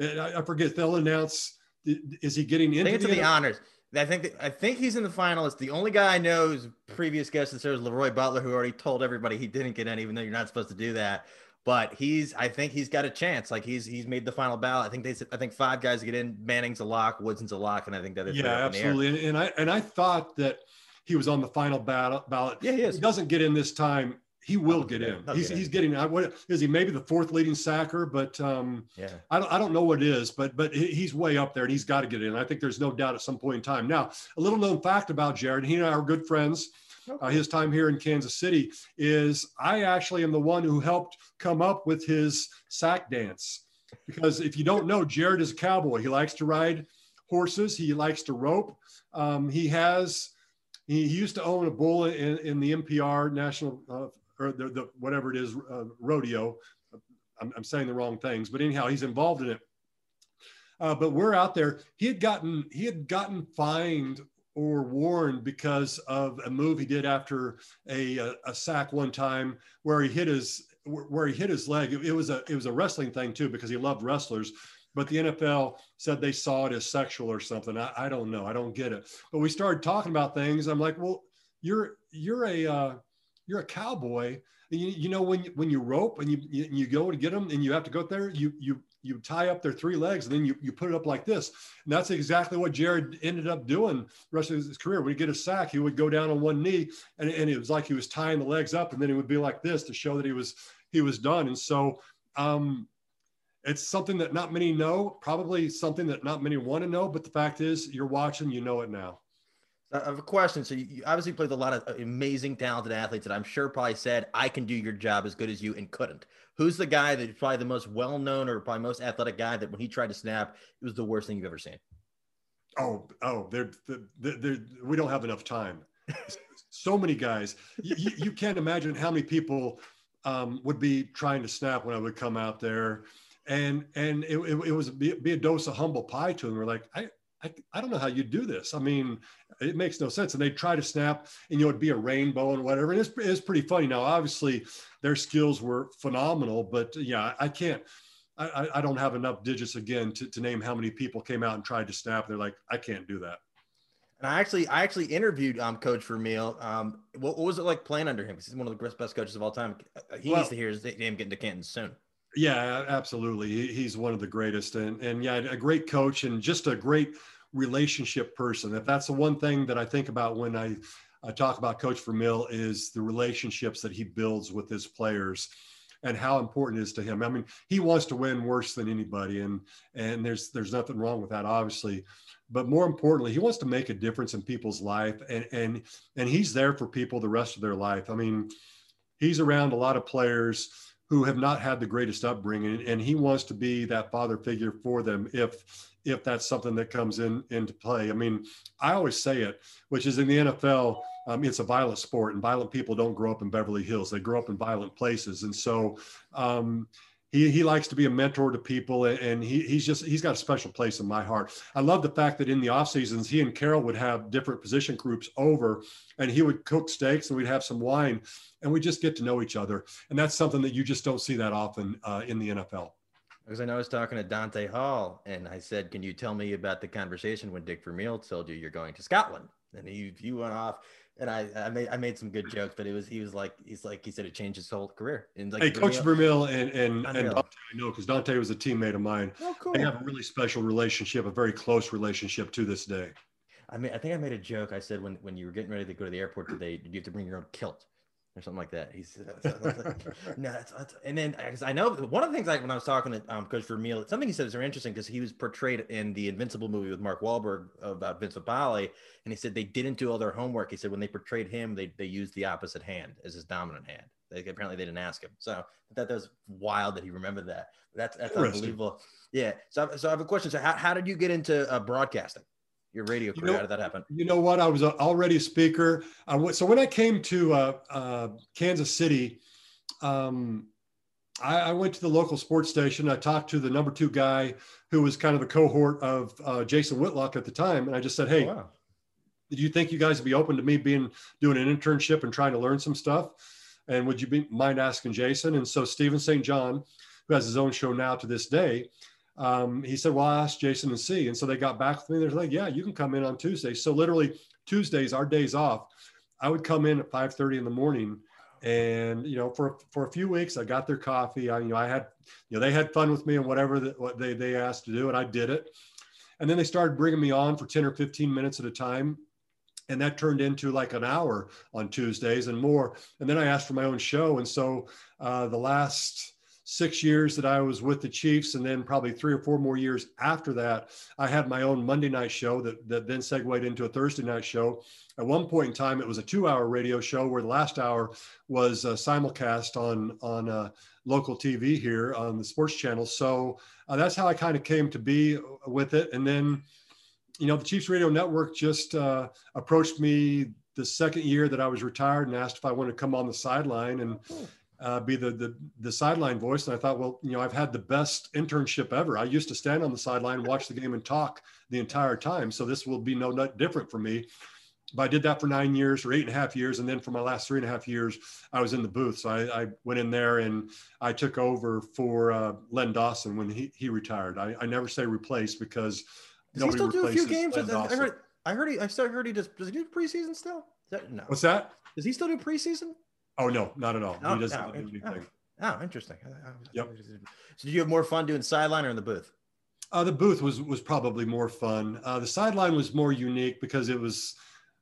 [SPEAKER 2] I, I forget they'll announce. Is he getting into
[SPEAKER 1] the, the honors? I think I think he's in the finalists. The only guy I know is previous guest and is LeRoy Butler, who already told everybody he didn't get in, even though you're not supposed to do that. But he's, I think he's got a chance. Like he's he's made the final ballot. I think they, I think five guys get in. Manning's a lock, Woodson's a lock, and I think that
[SPEAKER 2] yeah, absolutely. And, and I and I thought that he was on the final ballot. Ballot.
[SPEAKER 1] Yeah, he is.
[SPEAKER 2] He doesn't get in this time he will get in. He's, get he's getting out. what is he maybe the fourth leading sacker, but um, yeah, I don't I don't know what it is, but but he's way up there and he's got to get in. I think there's no doubt at some point in time. Now, a little known fact about Jared, he and I are good friends. Uh, his time here in Kansas City is I actually am the one who helped come up with his sack dance. Because if you don't know, Jared is a cowboy. He likes to ride horses. He likes to rope. Um, he has he, he, used to own a bull in, in the NPR National uh, or the, the, whatever it is uh, rodeo. I'm, I'm, saying the wrong things, but anyhow, he's involved in it. Uh, but we're out there. He had gotten he had gotten fined or warned because of a move he did after a, a, a sack one time where he hit his where he hit his leg. It, it, was a it was a wrestling thing too because he loved wrestlers. But the NFL said they saw it as sexual or something. I, I don't know. I don't get it. But we started talking about things. I'm like, well, you're you're a uh, you're a cowboy. You, you know when you, when you rope and you, you you go to get them and you have to go there, you you you tie up their three legs and then you, you put it up like this. And that's exactly what Jared ended up doing the rest of his career. When he get a sack, he would go down on one knee and, and it was like he was tying the legs up and then he would be like this to show that he was he was done. And so um, it's something that not many know, probably something that not many want to know, but the fact is you're watching, you know it now.
[SPEAKER 1] I have a question. So you obviously played a lot of uh, amazing, talented athletes that I'm sure probably said, I can do your job as good as you and couldn't. Who's the guy that's probably the most well-known or probably most athletic guy that when he tried to snap, it was the worst thing you've ever seen?
[SPEAKER 2] Oh, oh, they're, they're, they're, we don't have enough time. so many guys. You, you, can't imagine how many people um, would be trying to snap when I would come out there. And and it, it, it was be, be, a dose of humble pie to them. We're like, I, I, I don't know how you do this. I mean, it makes no sense. And they try to snap, and you know, it'd be a rainbow and whatever. And it's, it's pretty funny. Now, obviously, their skills were phenomenal, but yeah, I can't. I, I don't have enough digits again to, to name how many people came out and tried to snap. They're like, I can't do that.
[SPEAKER 1] And I actually, I actually interviewed um, Coach Vermeil. Um, what, what was it like playing under him? Because he's one of the best coaches of all time. He well, needs to hear his name getting to Canton soon.
[SPEAKER 2] Yeah, absolutely. He's one of the greatest, and and yeah, a great coach and just a great relationship person. If that's the one thing that I think about when I, I talk about Coach Vermeil is the relationships that he builds with his players and how important it is to him. I mean, he wants to win worse than anybody, and and there's there's nothing wrong with that, obviously. But more importantly, he wants to make a difference in people's life, and and and he's there for people the rest of their life. I mean, he's around a lot of players who have not had the greatest upbringing, and he wants to be that father figure for them if if that's something that comes in into play. I mean, I always say it, which is in the NFL, um, it's a violent sport, and violent people don't grow up in Beverly Hills; they grow up in violent places, and so. Um, he, he likes to be a mentor to people and he, he's just he's got a special place in my heart i love the fact that in the off seasons he and carol would have different position groups over and he would cook steaks and we'd have some wine and we just get to know each other and that's something that you just don't see that often uh, in the nfl
[SPEAKER 1] because I know I was talking to Dante Hall, and I said, "Can you tell me about the conversation when Dick Vermeil told you you're going to Scotland?" And he he went off, and I I made I made some good jokes, but it was he was like he's like he said it changed his whole career. And like
[SPEAKER 2] hey, Coach Vermeil and and, and Dante, I know because Dante was a teammate of mine. Oh, cool. They have a really special relationship, a very close relationship to this day.
[SPEAKER 1] I mean, I think I made a joke. I said when when you were getting ready to go to the airport today, you have to bring your own kilt? Or something like that. He's <laughs> no, that's, that's, and then because I know one of the things like when I was talking to um, Coach Vermeil, something he said is very interesting because he was portrayed in the Invincible movie with Mark Wahlberg about Vince Papale, and he said they didn't do all their homework. He said when they portrayed him, they they used the opposite hand as his dominant hand. They, apparently they didn't ask him, so that was wild that he remembered that. That's that's unbelievable. Yeah. So so I have a question. So how how did you get into uh, broadcasting? Your radio career? You know, How did that happen?
[SPEAKER 2] You know what? I was already a speaker. Uh, so when I came to uh, uh, Kansas City, um, I, I, went to the local sports station. I talked to the number two guy who was kind of a cohort of uh, Jason Whitlock at the time, and I just said, "Hey, oh, wow. did you think you guys would be open to me being doing an internship and trying to learn some stuff? And would you be mind asking Jason?" And so Steven St. John, who has his own show now to this day, um, he said, well, I'll ask Jason and see. And so they got back with me. They're like, yeah, you can come in on Tuesday. So literally Tuesdays, our days off, I would come in at 5.30 in the morning and, you know, for, for a few weeks, I got their coffee. I, you know, I had, you know, they had fun with me and whatever that what they, they asked to do. And I did it. And then they started bringing me on for 10 or 15 minutes at a time. and that turned into like an hour on Tuesdays and more. And then I asked for my own show. And so uh, the last six years that I was with the Chiefs, and then probably three or four more years after that, I had my own Monday night show that, that then segued into a Thursday night show. At one point in time, it was a two-hour radio show where the last hour was uh, simulcast on on uh, local TV here on the sports channel. So uh, that's how I kind of came to be with it. And then you know, the Chiefs Radio Network just uh, approached me the second year that I was retired and asked if I wanted to come on the sideline and oh, uh, be the, the, the sideline voice. And I thought, well, you know, I've had the best internship ever. I used to stand on the sideline, watch the game, and talk the entire time. So this will be no different for me. But I did that for nine years or eight and a half years, and then for my last three and a half years, I was in the booth. So I, I went in there and I took over for uh, Len Dawson when he he retired. I, I never say replace because
[SPEAKER 1] does he still do a few games? I heard. I heard he. I still heard he does. Does he do preseason still? That,
[SPEAKER 2] no. What's that?
[SPEAKER 1] Does he still do preseason?
[SPEAKER 2] Oh no, not at all. he doesn't
[SPEAKER 1] no,
[SPEAKER 2] do
[SPEAKER 1] anything. Oh, interesting.
[SPEAKER 2] Yep.
[SPEAKER 1] So, do you have more fun doing sideline or in the booth?
[SPEAKER 2] Uh, the booth was was probably more fun. Uh, the sideline was more unique because it was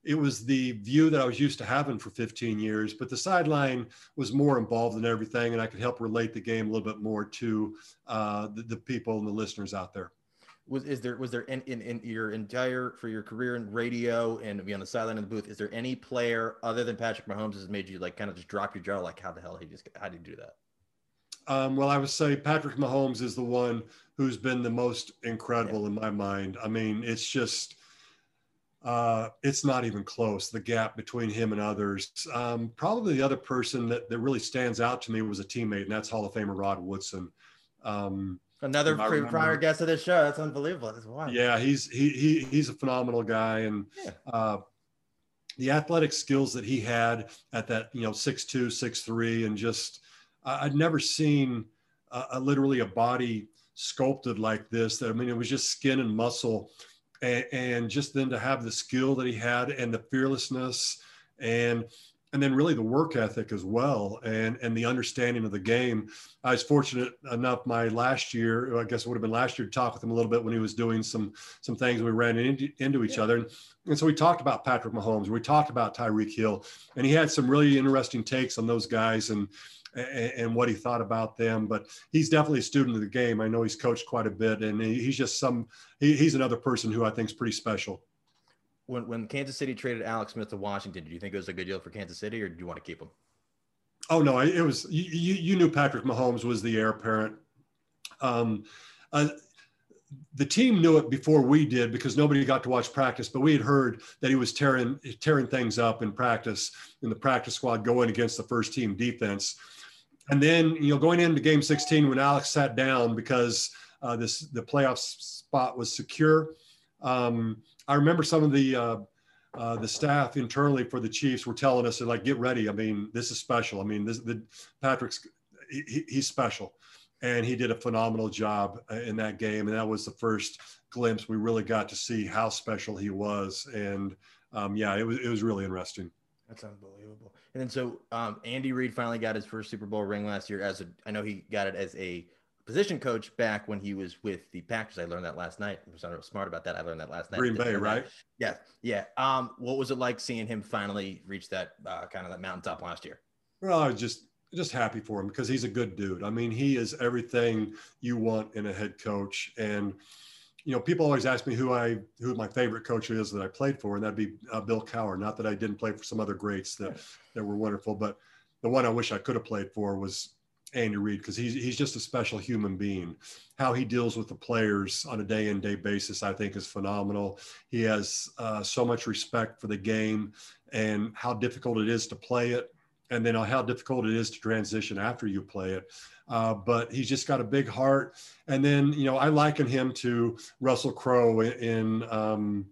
[SPEAKER 2] it was the view that I was used to having for 15 years. But the sideline was more involved in everything, and I could help relate the game a little bit more to uh, the, the people and the listeners out there
[SPEAKER 1] was is there was there in, in, in your entire for your career in radio and be on the sideline of the booth is there any player other than patrick mahomes has made you like kind of just drop your jaw like how the hell he just how did he do that?
[SPEAKER 2] Um, well i would say patrick mahomes is the one who's been the most incredible yeah. in my mind. I mean it's just uh, it's not even close the gap between him and others. Um, probably the other person that, that really stands out to me was a teammate and that's hall of famer rod woodson. Um,
[SPEAKER 1] Another prior guest of this show. That's unbelievable. That's wild.
[SPEAKER 2] Yeah, he's he, he he's a phenomenal guy, and yeah. uh, the athletic skills that he had at that you know six two, six three, and just I'd never seen literally a body sculpted like this. I mean, it was just skin and muscle, and, and just then to have the skill that he had and the fearlessness and and then really the work ethic as well and and the understanding of the game i was fortunate enough my last year i guess it would have been last year to talk with him a little bit when he was doing some some things we ran into, into each yeah. other and, and so we talked about patrick mahomes we talked about tyreek hill and he had some really interesting takes on those guys and and, what he thought about them. But he's definitely a student of the game. I know he's coached quite a bit, and he's just some. he's another person who I think is pretty special
[SPEAKER 1] when when Kansas City traded Alex Smith to Washington, do you think it was a good deal for Kansas City, or do you want to keep him?
[SPEAKER 2] Oh no, it was you. You knew Patrick Mahomes was the heir apparent. Um, uh, the team knew it before we did because nobody got to watch practice, but we had heard that he was tearing tearing things up in practice in the practice squad going against the first team defense. And then you know going into game 16 when Alex sat down because uh, this the playoff spot was secure. Um, I remember some of the uh, uh, the staff internally for the Chiefs were telling us to like get ready. I mean, this is special. I mean, this the Patrick's he, he's special, and he did a phenomenal job uh, in that game. And that was the first glimpse we really got to see how special he was. And um, yeah, it was it was really interesting.
[SPEAKER 1] That's unbelievable. And then so um, Andy Reid finally got his first Super Bowl ring last year. As a, I know he got it as a position coach back when he was with the Packers. I learned that last night. I was not smart about that. I learned that last night.
[SPEAKER 2] Green Bay, right?
[SPEAKER 1] Yeah, yeah. Um, what was it like seeing him finally reach that uh, kind of that mountaintop last year?
[SPEAKER 2] Well, I was just just happy for him because he's a good dude. I mean, he is everything you want in a head coach. And you know, people always ask me who I who my favorite coach is that I played for, and that'd be uh, Bill Cowher. Not that I didn't play for some other greats that that were wonderful, but the one I wish I could have played for was Andy Reid because he's he's just a special human being. How he deals with the players on a day in day basis, I think, is phenomenal. He has uh, so much respect for the game and how difficult it is to play it, and then how difficult it is to transition after you play it. Uh, but he's just got a big heart. And then you know I liken him to Russell Crowe in. in um,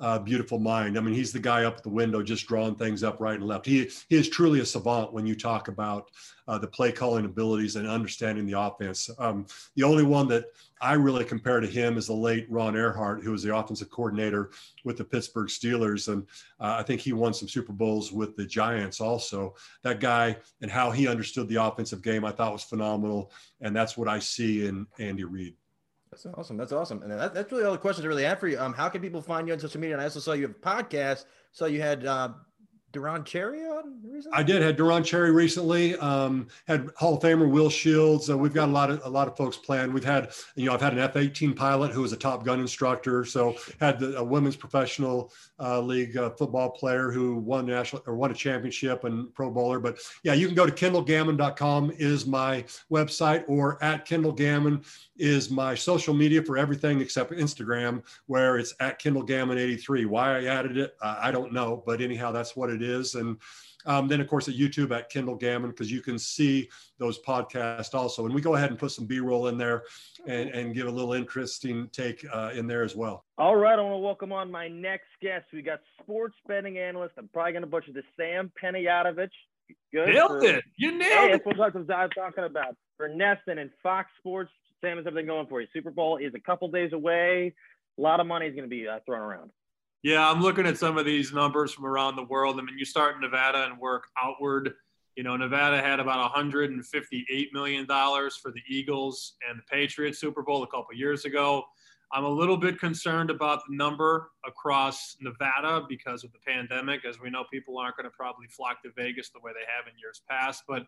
[SPEAKER 2] uh, beautiful mind. I mean, he's the guy up at the window just drawing things up right and left. He, he is truly a savant when you talk about uh, the play calling abilities and understanding the offense. Um, the only one that I really compare to him is the late Ron Erhardt, who was the offensive coordinator with the Pittsburgh Steelers. And uh, I think he won some Super Bowls with the Giants also. That guy and how he understood the offensive game, I thought was phenomenal. And that's what I see in Andy Reid.
[SPEAKER 1] That's awesome. That's awesome. And that, that's really all the questions I really have for you. Um, how can people find you on social media? And I also saw you have a podcast. So you had uh, Deron Cherry on recently?
[SPEAKER 2] I did had Deron Cherry recently. Um, had Hall of Famer Will Shields. Uh, we've got a lot of a lot of folks planned. We've had you know I've had an F-18 pilot who was a Top Gun instructor. So had the, a women's professional uh, league uh, football player who won national or won a championship and Pro Bowler. But yeah, you can go to KendallGammon.com is my website or at Kendall Gammon is my social media for everything except Instagram, where it's at Kendall Gammon 83. Why I added it, I don't know, but anyhow, that's what it is. And um, then, of course, at YouTube at Kendall Gammon, because you can see those podcasts also. And we go ahead and put some B roll in there and, and give a little interesting take uh, in there as well.
[SPEAKER 3] All right. I want to welcome on my next guest. We got sports betting analyst. I'm probably going to butcher this, Sam Panayotovich.
[SPEAKER 4] Good. Nailed for, it. You nailed
[SPEAKER 3] hey,
[SPEAKER 4] it.
[SPEAKER 3] That's what I was talking about. For NESN and Fox Sports Sam, has everything going for you? Super Bowl is a couple days away. A lot of money is going to be uh, thrown around.
[SPEAKER 4] Yeah, I'm looking at some of these numbers from around the world. I mean, you start in Nevada and work outward. You know, Nevada had about 158 million dollars for the Eagles and the Patriots Super Bowl a couple years ago. I'm a little bit concerned about the number across Nevada because of the pandemic. As we know, people aren't going to probably flock to Vegas the way they have in years past. But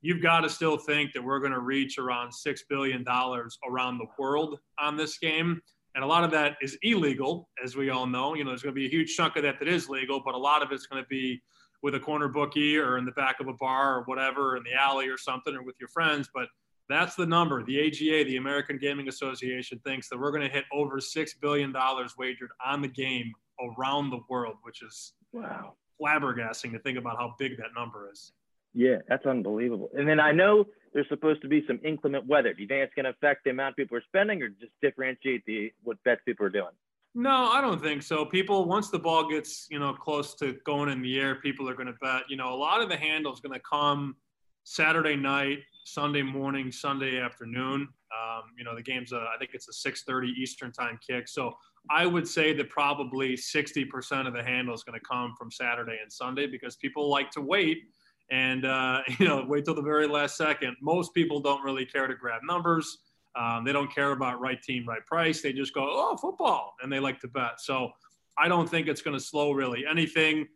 [SPEAKER 4] you've got to still think that we're going to reach around $6 billion around the world on this game. And a lot of that is illegal, as we all know. You know, there's going to be a huge chunk of that that is legal, but a lot of it's going to be with a corner bookie or in the back of a bar or whatever, in the alley or something, or with your friends. But that's the number. The AGA, the American Gaming Association, thinks that we're going to hit over $6 billion wagered on the game around the world, which is
[SPEAKER 3] wow.
[SPEAKER 4] flabbergasting to think about how big that number is.
[SPEAKER 3] Yeah, that's unbelievable. And then I know there's supposed to be some inclement weather. Do you think it's going to affect the amount people are spending, or just differentiate the what bets people are doing?
[SPEAKER 4] No, I don't think so. People, once the ball gets you know close to going in the air, people are going to bet. You know, a lot of the handle is going to come Saturday night, Sunday morning, Sunday afternoon. Um, you know, the game's a, I think it's a 6:30 Eastern time kick. So I would say that probably 60% of the handle is going to come from Saturday and Sunday because people like to wait and uh, <laughs> you know wait till the very last second. Most people don't really care to grab numbers. Um, they don't care about right team, right price. They just go, oh, football, and they like to bet. So I don't think it's going to slow really anything.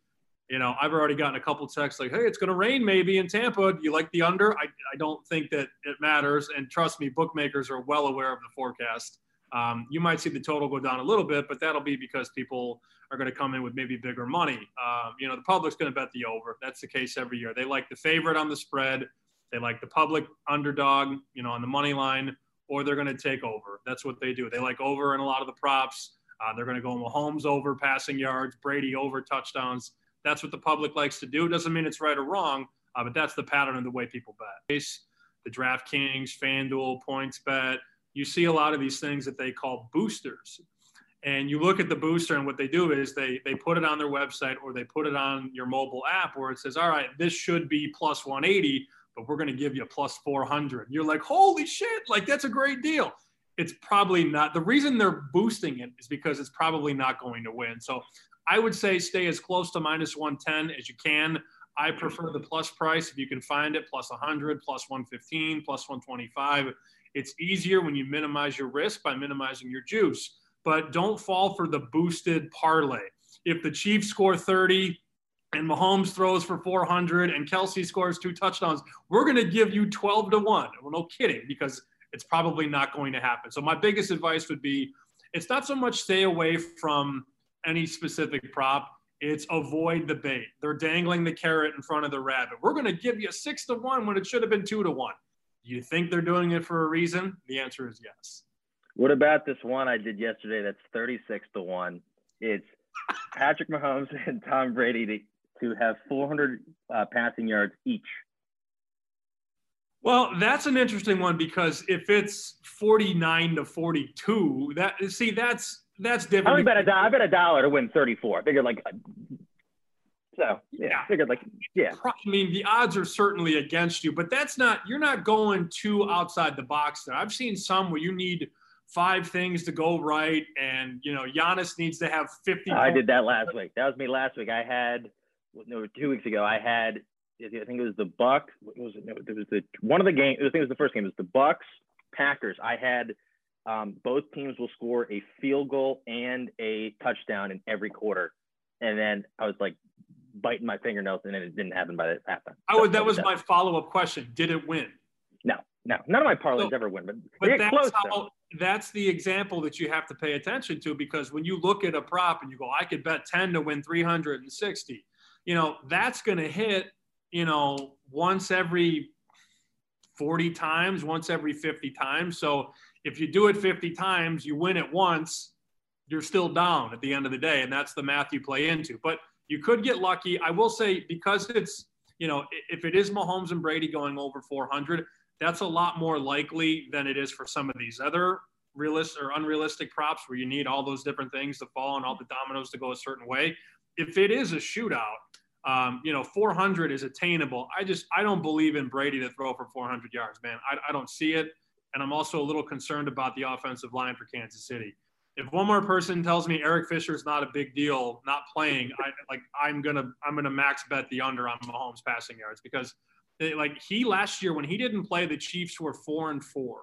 [SPEAKER 4] You know, I've already gotten a couple texts like, hey, it's going to rain maybe in Tampa. Do you like the under? I, I don't think that it matters. And trust me, bookmakers are well aware of the forecast. Um, you might see the total go down a little bit, but that'll be because people are going to come in with maybe bigger money. Um, you know, the public's going to bet the over. That's the case every year. They like the favorite on the spread. They like the public underdog, you know, on the money line, or they're going to take over. That's what they do. They like over in a lot of the props. Uh, they're going to go Mahomes over passing yards, Brady over touchdowns. That's what the public likes to do. It doesn't mean it's right or wrong, uh, but that's the pattern of the way people bet. The DraftKings, FanDuel, PointsBet, you see a lot of these things that they call boosters. And you look at the booster, and what they do is they they put it on their website or they put it on your mobile app where it says, "All right, this should be plus 180, but we're going to give you plus 400." You're like, "Holy shit! Like that's a great deal." It's probably not. The reason they're boosting it is because it's probably not going to win. So I would say stay as close to minus 110 as you can. I prefer the plus price if you can find it, plus 100, plus 115, plus 125 it's easier when you minimize your risk by minimizing your juice, but don't fall for the boosted parlay. If the Chiefs score 30 and Mahomes throws for 400 and Kelce scores two touchdowns, we're going to give you 12 to 1. Well, no kidding, because it's probably not going to happen. So, my biggest advice would be it's not so much stay away from any specific prop, it's avoid the bait. They're dangling the carrot in front of the rabbit. We're going to give you six to one when it should have been two to one you think they're doing it for a reason? The answer is yes.
[SPEAKER 3] What about this one I did yesterday that's 36 to 1? It's Patrick Mahomes <laughs> and Tom Brady to, to have 400 uh, passing yards each.
[SPEAKER 4] Well, that's an interesting one because if it's 49 to 42, that see that's that's different.
[SPEAKER 3] I bet a dollar. I bet a dollar to win 34. I figured like so yeah, yeah. figured like yeah. I
[SPEAKER 4] mean, the odds are certainly against you, but that's not you're not going too outside the box there. I've seen some where you need five things to go right, and you know Giannis needs to have 50.
[SPEAKER 3] I did that last week. That was me last week. I had no two weeks ago. I had I think it was the Buck. What was it? No, it was the one of the games. I think it was the first game. It was the Bucs Packers. I had um, both teams will score a field goal and a touchdown in every quarter. And then I was like biting my fingernails, and it didn't happen by the halftime.
[SPEAKER 4] I would. That was my follow up question. Did it win?
[SPEAKER 3] No, no. None of my parlays so, ever win, but,
[SPEAKER 4] but that's close, how, that's the example that you have to pay attention to because when you look at a prop and you go, I could bet 10 to win 360, you know, that's going to hit, you know, once every 40 times, once every 50 times. So if you do it 50 times, you win it once, you're still down at the end of the day. And that's the math you play into. But you could get lucky. I will say, because it's, you know, if it is Mahomes and Brady going over 400, that's a lot more likely than it is for some of these other realistic or unrealistic props where you need all those different things to fall and all the dominoes to go a certain way. If it is a shootout, um, you know, 400 is attainable. I just I don't believe in Brady to throw for 400 yards, man. I, I don't see it, and I'm also a little concerned about the offensive line for Kansas City. If one more person tells me Eric Fisher is not a big deal, not playing, I like I'm gonna I'm gonna max bet the under on Mahomes passing yards because they, like he last year when he didn't play, the Chiefs were four and four.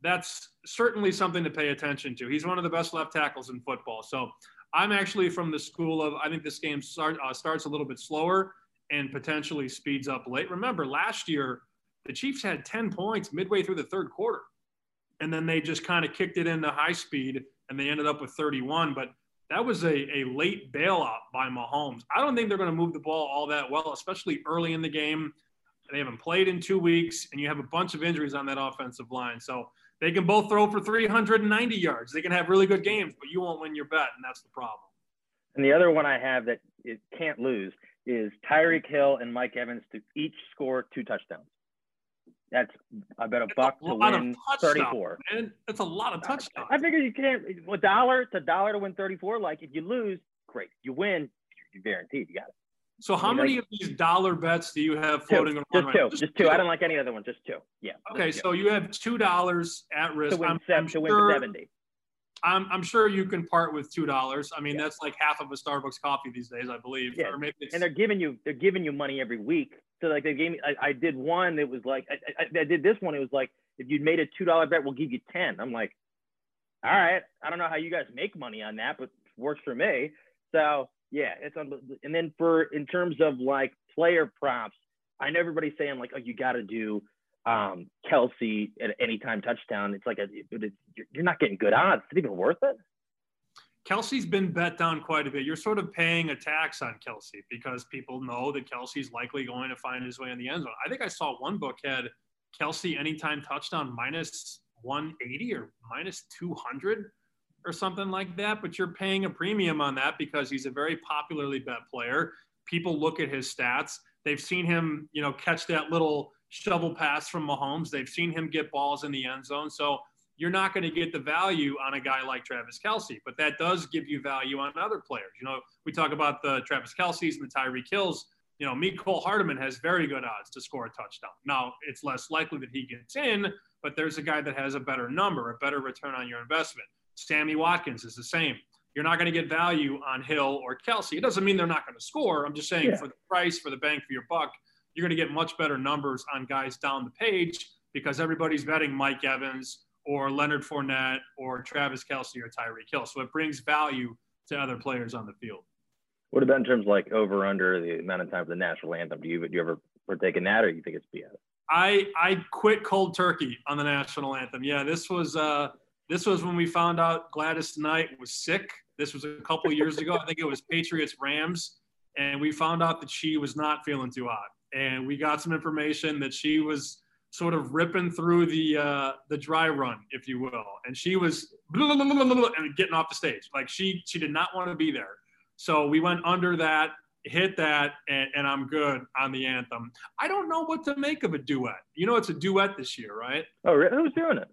[SPEAKER 4] That's certainly something to pay attention to. He's one of the best left tackles in football. So I'm actually from the school of I think this game start, uh, starts a little bit slower and potentially speeds up late. Remember, last year the Chiefs had 10 points midway through the third quarter, and then they just kind of kicked it into high speed and they ended up with 31. But that was a, a late bailout by Mahomes. I don't think they're going to move the ball all that well, especially early in the game. They haven't played in two weeks, and you have a bunch of injuries on that offensive line. So they can both throw for 390 yards. They can have really good games, but you won't win your bet, and that's the problem.
[SPEAKER 3] And the other one I have that it can't lose is Tyreek Hill and Mike Evans to each score two touchdowns. That's I bet a it's buck a to win 34.
[SPEAKER 4] Man. That's a lot of touchdowns.
[SPEAKER 3] I figure you can't a dollar. It's a dollar to win 34. Like if you lose, great. You win, you're guaranteed. You got it.
[SPEAKER 4] So how many like, of these dollar bets do you have floating
[SPEAKER 3] two,
[SPEAKER 4] around?
[SPEAKER 3] Just
[SPEAKER 4] right
[SPEAKER 3] two. Just, just two. two. I don't like any other one. Just two. Yeah.
[SPEAKER 4] Okay, so you have two dollars at risk.
[SPEAKER 3] To win, I'm, seven, I'm to sure, win seventy.
[SPEAKER 4] I'm, I'm sure you can part with two dollars. I mean, yeah. that's like half of a Starbucks coffee these days, I believe.
[SPEAKER 3] Yeah. and they're giving you they're giving you money every week. So like they gave me, I, I did one. It was like I, I, I did this one. It was like if you made a two dollar bet, we'll give you ten. I'm like, all right. I don't know how you guys make money on that, but works for me. So yeah, it's on. And then for in terms of like player props, I know everybody's saying like, oh, you got to do um, Kelce at any time touchdown. It's like a, it's, you're not getting good odds. Is it even worth it?
[SPEAKER 4] Kelce's been bet down quite a bit. You're sort of paying a tax on Kelce because people know that Kelce's likely going to find his way in the end zone. I think I saw one book had Kelce anytime touchdown minus 180 or minus 200 or something like that, but you're paying a premium on that because he's a very popularly bet player. People look at his stats. They've seen him, you know, catch that little shovel pass from Mahomes. They've seen him get balls in the end zone. So you're not going to get the value on a guy like Travis Kelce, but that does give you value on other players. You know, we talk about the Travis Kelce's and the Tyreek Hills. You know, Mecole Hardman has very good odds to score a touchdown. Now, it's less likely that he gets in, but there's a guy that has a better number, a better return on your investment. Sammy Watkins is the same. You're not going to get value on Hill or Kelce. It doesn't mean they're not going to score. I'm just saying yeah. for the price, for the bang for your buck, you're going to get much better numbers on guys down the page because everybody's betting Mike Evans or Leonard Fournette or Travis Kelce or Tyreek Hill. So it brings value to other players on the field.
[SPEAKER 3] What about in terms of like over under the amount of time for the national anthem? Do you do you ever partake in that, or you think it's BS?
[SPEAKER 4] I I quit cold turkey on the national anthem. Yeah, this was uh this was when we found out Gladys Knight was sick. This was a couple years ago. I think it was Patriots Rams. And we found out that she was not feeling too hot. And we got some information that she was sort of ripping through the uh, the dry run, if you will. And she was blah, blah, blah, and getting off the stage. Like she she did not want to be there. So we went under that, hit that, and, and I'm good on the anthem. I don't know what to make of a duet. You know, it's a duet this year, right?
[SPEAKER 3] Oh, really? who's doing it?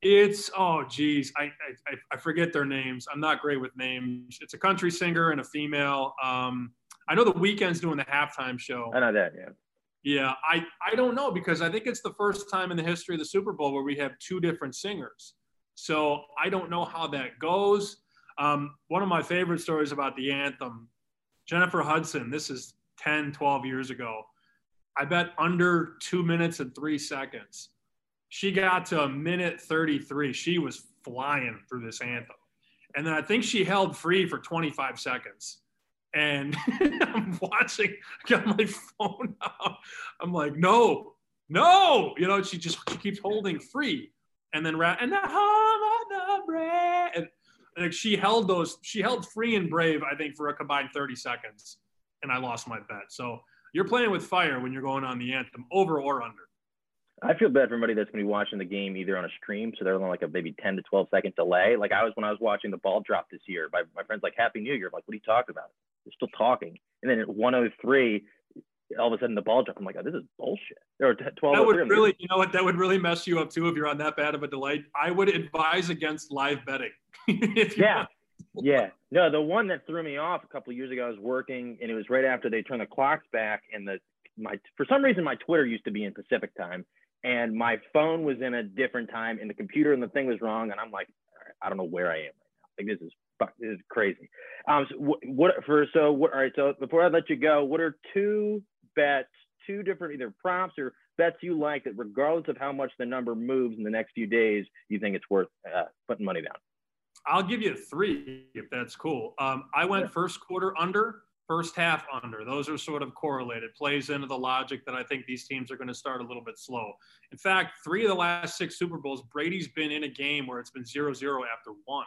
[SPEAKER 4] It's oh geez, I, I I forget their names. I'm not great with names. It's a country singer and a female. Um, I know the Weeknd's doing the halftime show.
[SPEAKER 3] I know that, yeah.
[SPEAKER 4] Yeah, I I don't know because I think it's the first time in the history of the Super Bowl where we have two different singers. So I don't know how that goes. Um, one of my favorite stories about the anthem, Jennifer Hudson. This is 10, 12 years ago. I bet under two minutes and three seconds She got to a minute 33. She was flying through this anthem. And then I think she held free for 25 seconds. And <laughs> I'm watching, I got my phone <laughs> out. I'm like, no, no. You know, she just she keeps holding free. And then and the hum and like she held those, she held free and brave, I think, for a combined 30 seconds. And I lost my bet. So you're playing with fire when you're going on the anthem, over or under.
[SPEAKER 3] I feel bad for anybody that's going to be watching the game either on a stream, so they're on like a maybe 10 to 12 second delay. Like I was when I was watching the ball drop this year. My, my friend's like, Happy New Year. I'm like, what are you talking about? They're still talking. And then at 103, all of a sudden the ball drop. I'm like, oh, this is bullshit. Or 12.
[SPEAKER 4] That would really, you know what? That would really mess you up too if you're on that bad of a delay. I would advise against live betting. <laughs>
[SPEAKER 3] yeah. yeah. No, the one that threw me off a couple of years ago, I was working and it was right after they turned the clocks back and the my for some reason my Twitter used to be in Pacific time and my phone was in a different time and the computer and the thing was wrong and i'm like i don't know where i am right now. Like this is this is crazy. Um so what, what for so what all right so before i let you go what are two bets two different either prompts or bets you like that regardless of how much the number moves in the next few days you think it's worth uh, putting money down?
[SPEAKER 4] I'll give you three if that's cool. Um, i went yeah. first quarter under first half under. Those are sort of correlated, plays into the logic that I think these teams are going to start a little bit slow. In fact, three of the last six Super Bowls, Brady's been in a game where it's been 0 0 after one.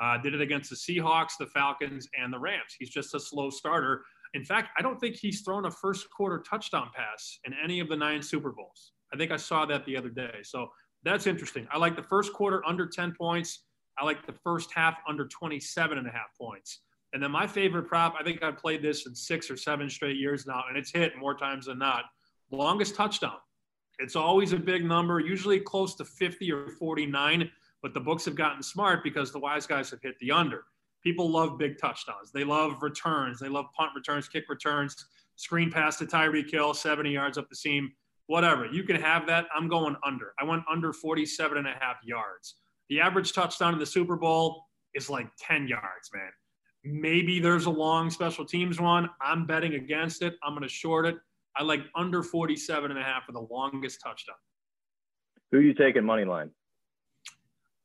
[SPEAKER 4] Uh, did it against the Seahawks, the Falcons, and the Rams. He's just a slow starter. In fact, I don't think he's thrown a first quarter touchdown pass in any of the nine Super Bowls. I think I saw that the other day. So that's interesting. I like the first quarter under 10 points. I like the first half under 27 and a half points. And then my favorite prop, I think I've played this in six or seven straight years now, and it's hit more times than not. Longest touchdown. It's always a big number, usually close to 50 or 49, but the books have gotten smart because the wise guys have hit the under. People love big touchdowns. They love returns. They love punt returns, kick returns, screen pass to Tyreek Hill, 70 yards up the seam, whatever. You can have that. I'm going under. I went under 47 and a half yards. The average touchdown in the Super Bowl is like 10 yards, man. Maybe there's a long special teams one. I'm betting against it. I'm going to short it. I like under 47 and a half for the longest touchdown.
[SPEAKER 3] Who are you taking money line?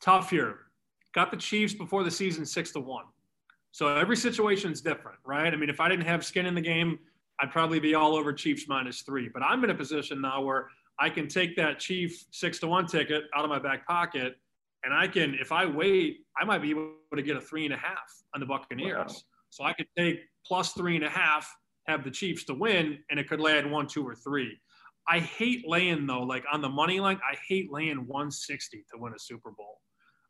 [SPEAKER 4] Tough here. Got the Chiefs before the season six to one. So every situation is different, right? I mean, if I didn't have skin in the game, I'd probably be all over Chiefs minus three. But I'm in a position now where I can take that Chief six to one ticket out of my back pocket and I can, if I wait, I might be able to get a three and a half on the Buccaneers. Wow. So I could take plus three and a half, have the Chiefs to win, and it could land one, two, or three. I hate laying though, like on the money line, I hate laying 160 to win a Super Bowl.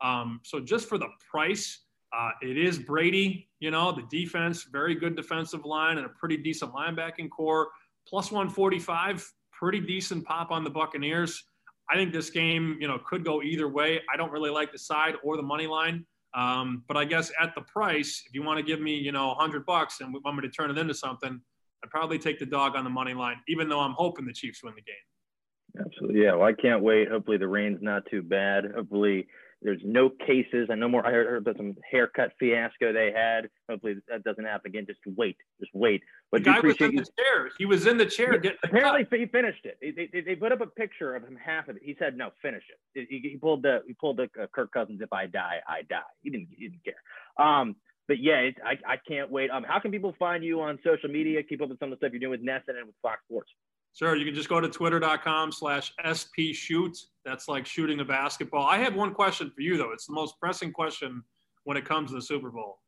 [SPEAKER 4] Um, so just for the price, uh, it is Brady, you know, the defense, very good defensive line and a pretty decent linebacking corps. Plus 145, pretty decent pop on the Buccaneers. I think this game, you know, could go either way. I don't really like the side or the money line. Um, but I guess at the price, if you want to give me, you know, 100 bucks and want me to turn it into something, I'd probably take the dog on the money line, even though I'm hoping the Chiefs win the game.
[SPEAKER 3] Absolutely. Yeah. Well, I can't wait. Hopefully the rain's not too bad. Hopefully there's no cases. I know more. I heard about some haircut fiasco they had. Hopefully that doesn't happen again. Just wait. Just wait.
[SPEAKER 4] But the guy was in the chair. He was in the chair.
[SPEAKER 3] Getting apparently, he finished it. They, they, they, put up a picture of him half of it. He said, "No, finish it." He, he pulled the he pulled the uh, Kirk Cousins. If I die, I die. He didn't he didn't care. Um, but yeah, it, I I can't wait. Um, how can people find you on social media? Keep up with some of the stuff you're doing with NESN and with Fox Sports.
[SPEAKER 4] Sure, you can just go to twitter.com slash SP shoot. That's like shooting a basketball. I have one question for you, though. It's the most pressing question when it comes to the Super Bowl.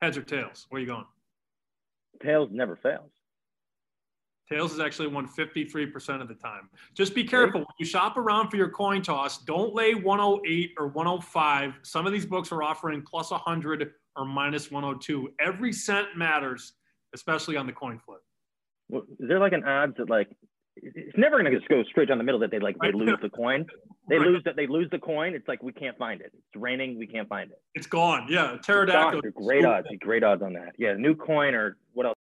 [SPEAKER 4] Heads or tails? Where are you going?
[SPEAKER 3] Tails never fails.
[SPEAKER 4] Tails is actually won 53% of the time. Just be careful when you shop around for your coin toss. Don't lay 108 or 105. Some of these books are offering plus 100 or minus 102. Every cent matters, especially on the coin flip
[SPEAKER 3] is there like an odds that like it's never going to just go straight down the middle that they like they lose the coin? They right. lose that they lose the coin it's like we can't find it. It's raining we can't find it.
[SPEAKER 4] It's gone. Yeah pterodactyl.
[SPEAKER 3] Great odds great odds on that. Yeah new coin or what else